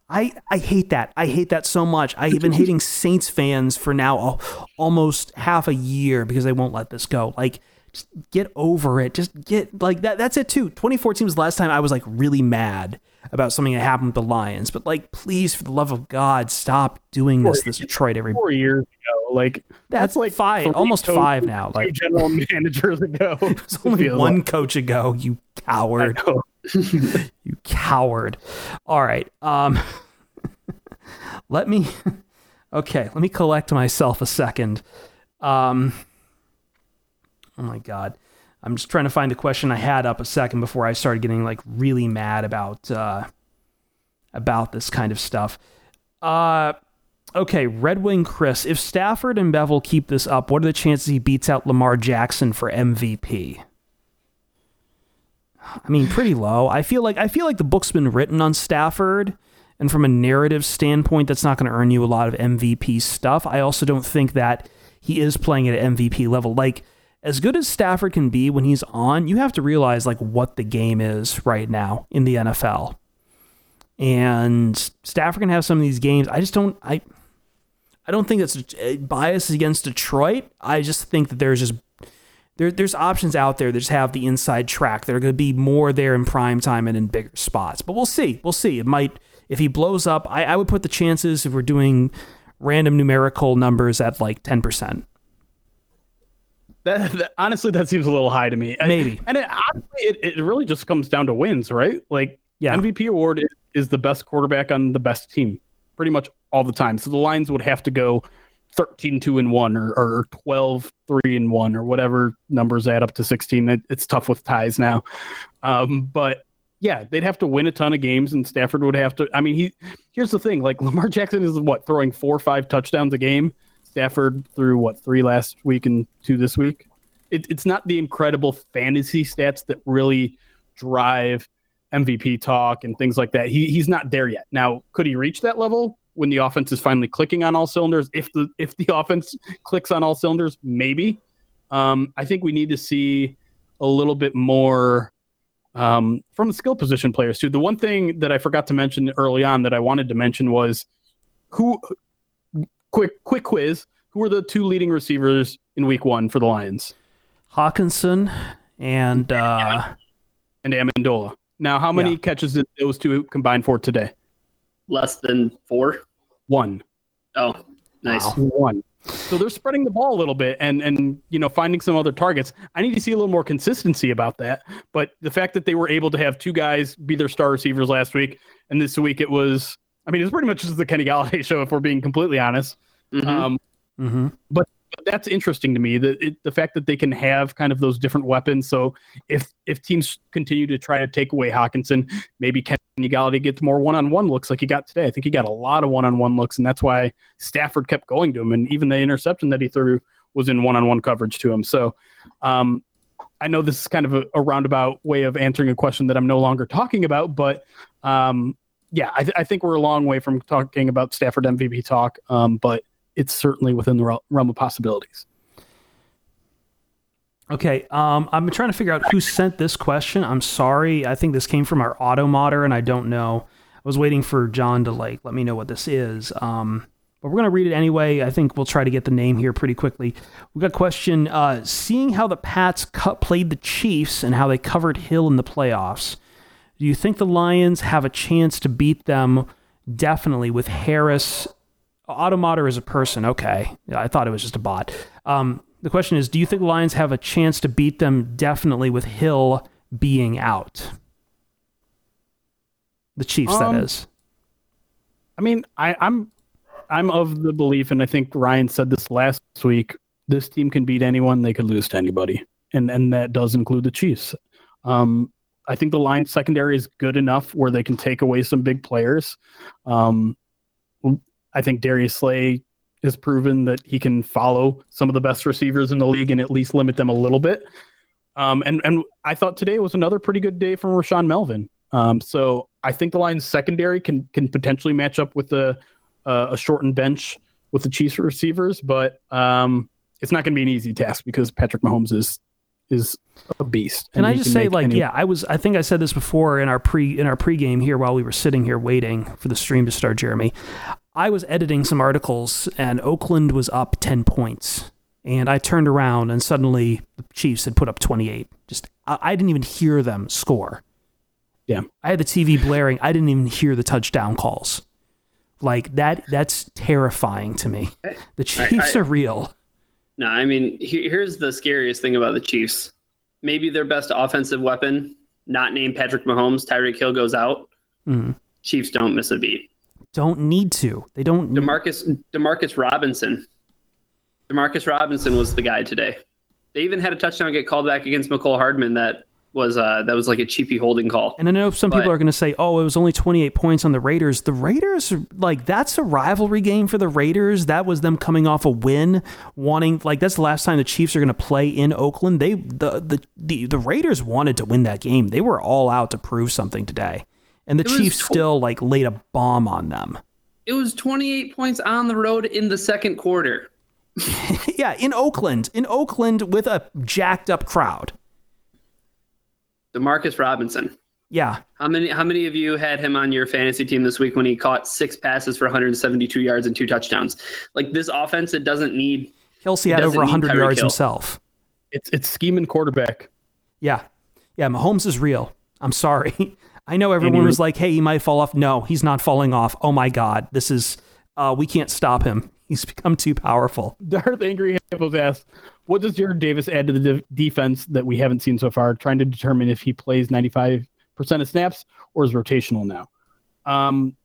I, I hate that. I hate that so much. I've been hating Saints fans for now almost half a year because they won't let this go. Like, just get over it. Just get like that. That's it too. 2014 was the last time I was like really mad about something that happened with the Lions. But like, please, for the love of God, stop doing this. This Detroit every. Four years ago, like That's like five, almost five now. Like, general managers ago. it's only one coach ago. You coward. you coward. All right. Um let me okay, let me collect myself a second. Um Oh my god. I'm just trying to find the question I had up a second before I started getting like really mad about uh about this kind of stuff. Uh okay, Red Wing Chris, if Stafford and Bevell keep this up, what are the chances he beats out Lamar Jackson for MVP? I mean, pretty low. I feel like I feel like the book's been written on Stafford, and from a narrative standpoint, that's not going to earn you a lot of MVP stuff. I also don't think that he is playing at an MVP level. Like as good as Stafford can be when he's on, you have to realize like what the game is right now in the NFL. and Stafford can have some of these games. I just don't. I I don't think it's a bias against Detroit. I just think that there's just there, there's options out there that just have the inside track. They're going to be more there in prime time and in bigger spots. But we'll see. We'll see. It might if he blows up. I, I would put the chances if we're doing random numerical numbers at like ten percent. That, that, honestly, that seems a little high to me. Maybe. And it, honestly, it, it really just comes down to wins, right? Like, Yeah. MVP award is, is the best quarterback on the best team pretty much all the time. So the Lions would have to go 13 2 and 1 or, or 12 3 and 1 or whatever numbers add up to 16. It, it's tough with ties now. Um, but yeah, they'd have to win a ton of games and Stafford would have to. I mean, he here's the thing like Lamar Jackson is what throwing four or five touchdowns a game. Stafford through what three last week and two this week. It, it's not the incredible fantasy stats that really drive MVP talk and things like that. He he's not there yet. Now, could he reach that level when the offense is finally clicking on all cylinders? If the if the offense clicks on all cylinders, maybe. Um, I think we need to see a little bit more um, from the skill position players too. The one thing that I forgot to mention early on that I wanted to mention was who. Quick quick quiz: Who were the two leading receivers in Week One for the Lions? Hockenson and uh, and Amendola. Now, how many Yeah. catches did those two combine for today? Less than four. One. Oh, nice. One. So they're spreading the ball a little bit and and you know finding some other targets. I need to see a little more consistency about that. But the fact that they were able to have two guys be their star receivers last week and this week it was I mean it's pretty much just the Kenny Golladay show if we're being completely honest. Mhm. Um, mhm. but that's interesting to me that it, the fact that they can have kind of those different weapons. So if if teams continue to try to take away Hockenson, maybe Kenny Golladay gets more one-on-one looks like he got today. I think he got a lot of one-on-one looks, and that's why Stafford kept going to him. And even the interception that he threw was in one-on-one coverage to him. So um, I know this is kind of a, a roundabout way of answering a question that I'm no longer talking about, but um, yeah, I, th- I think we're a long way from talking about Stafford MVP talk. Um, but it's certainly within the realm of possibilities. Okay, um, I'm trying to figure out who sent this question. I'm sorry. I think this came from our auto modder, and I don't know. I was waiting for John to like let me know what this is. Um, but we're gonna read it anyway. I think we'll try to get the name here pretty quickly. We got a question. Uh, seeing how the Pats cut, played the Chiefs and how they covered Hill in the playoffs, do you think the Lions have a chance to beat them? Definitely with Harris. Automater is a person. Okay, I thought it was just a bot. Um, the question is, do you think the Lions have a chance to beat them? Definitely with Hill being out. The Chiefs, Um, that is. I mean, I, I'm I'm of the belief, and I think Ryan said this last week. This team can beat anyone; they could lose to anybody, and and that does include the Chiefs. Um, I think the Lions secondary is good enough where they can take away some big players. Um, I think Darius Slay has proven that he can follow some of the best receivers in the league and at least limit them a little bit. Um, and and I thought today was another pretty good day from Rashaan Melvin. Um, so I think the Lions secondary can can potentially match up with the uh, a shortened bench with the Chiefs receivers, but um, it's not going to be an easy task because Patrick Mahomes is is a beast. Can and I just say, like, any- yeah, I was. I think I said this before in our pre in our pregame here while we were sitting here waiting for the stream to start. Jeremy, I was editing some articles, and Oakland was up ten points, and I turned around, and suddenly the Chiefs had put up twenty eight. Just I, I didn't even hear them score. Yeah. I had the TV blaring. I didn't even hear the touchdown calls. Like that. That's terrifying to me. The Chiefs I- are real. No, I mean, here's the scariest thing about the Chiefs. Maybe their best offensive weapon, not named Patrick Mahomes, Tyreek Hill goes out. Mhm. Chiefs don't miss a beat. Don't need to. They don't. Demarcus Demarcus Robinson. Demarcus Robinson was the guy today. They even had a touchdown get called back against Mecole Hardman that was uh that was like a cheapy holding call. And I know some people are going to say, "Oh, it was only 28 points on the Raiders." The Raiders, like that's a rivalry game for the Raiders. That was them coming off a win, wanting like that's the last time the Chiefs are going to play in Oakland. They the, the the the Raiders wanted to win that game. They were all out to prove something today, and the Chiefs tw- still like laid a bomb on them. It was 28 points on the road in the second quarter. yeah, in Oakland, in Oakland with a jacked up crowd. Demarcus Robinson. Yeah. How many how many of you had him on your fantasy team this week when he caught six passes for 172 yards and two touchdowns? Like this offense, it doesn't need Kelce had over 100 yards Hill. himself. It's it's scheming quarterback. Yeah. Yeah, Mahomes is real. I'm sorry. I know everyone he- was like, hey, he might fall off. No, he's not falling off. Oh my God. This is, uh, we can't stop him. He's become too powerful. Darth Angry Hippos asked, "What does Jarrad Davis add to the de- defense that we haven't seen so far?" Trying to determine if he plays 95 percent of snaps or is rotational now. Um,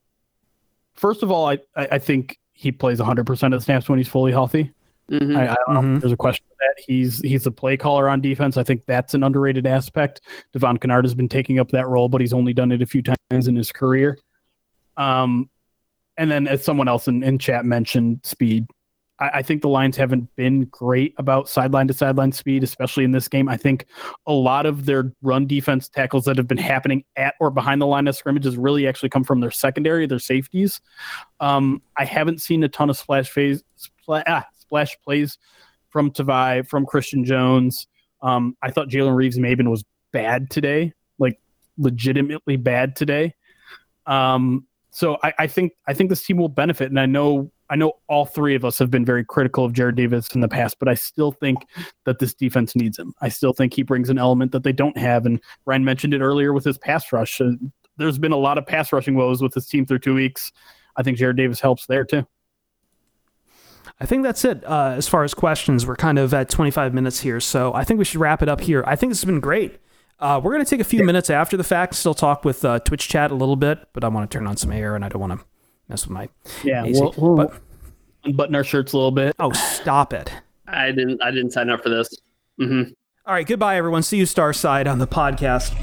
first of all, I I I think he plays 100 percent of the snaps when he's fully healthy. Mhm. I, I don't know Mhm. if there's a question of that. He's he's a play caller on defense. I think that's an underrated aspect. Devon Kennard has been taking up that role, but he's only done it a few times in his career. Um, and then as someone else in, in chat mentioned, speed. I, I think the Lions haven't been great about sideline to sideline speed, especially in this game. I think a lot of their run defense tackles that have been happening at or behind the line of scrimmage has really actually come from their secondary, their safeties. Um, I haven't seen a ton of splash phase spla- ah, splash plays from Tavai, from Christian Jones. Um, I thought Jalen Reeves Maybin was bad today, like legitimately bad today. Um, so I, I think I think this team will benefit, and I know I know all three of us have been very critical of Jarrad Davis in the past, but I still think that this defense needs him. I still think he brings an element that they don't have, and Ryan mentioned it earlier with his pass rush. Uh, there's been a lot of pass rushing woes with this team through two weeks. I think Jarrad Davis helps there too. I think that's it. Uh, as far as questions, we're kind of at 25 minutes here. So I think we should wrap it up here. I think this has been great. Uh, we're going to take a few minutes after the fact, still talk with uh, Twitch chat a little bit, but I want to turn on some air and I don't want to mess with my Yeah, AC. we'll, we'll But- unbutton our shirts a little bit. Oh, stop it. I didn't I didn't sign up for this. hmm All right, goodbye, everyone. See you Starside on the podcast.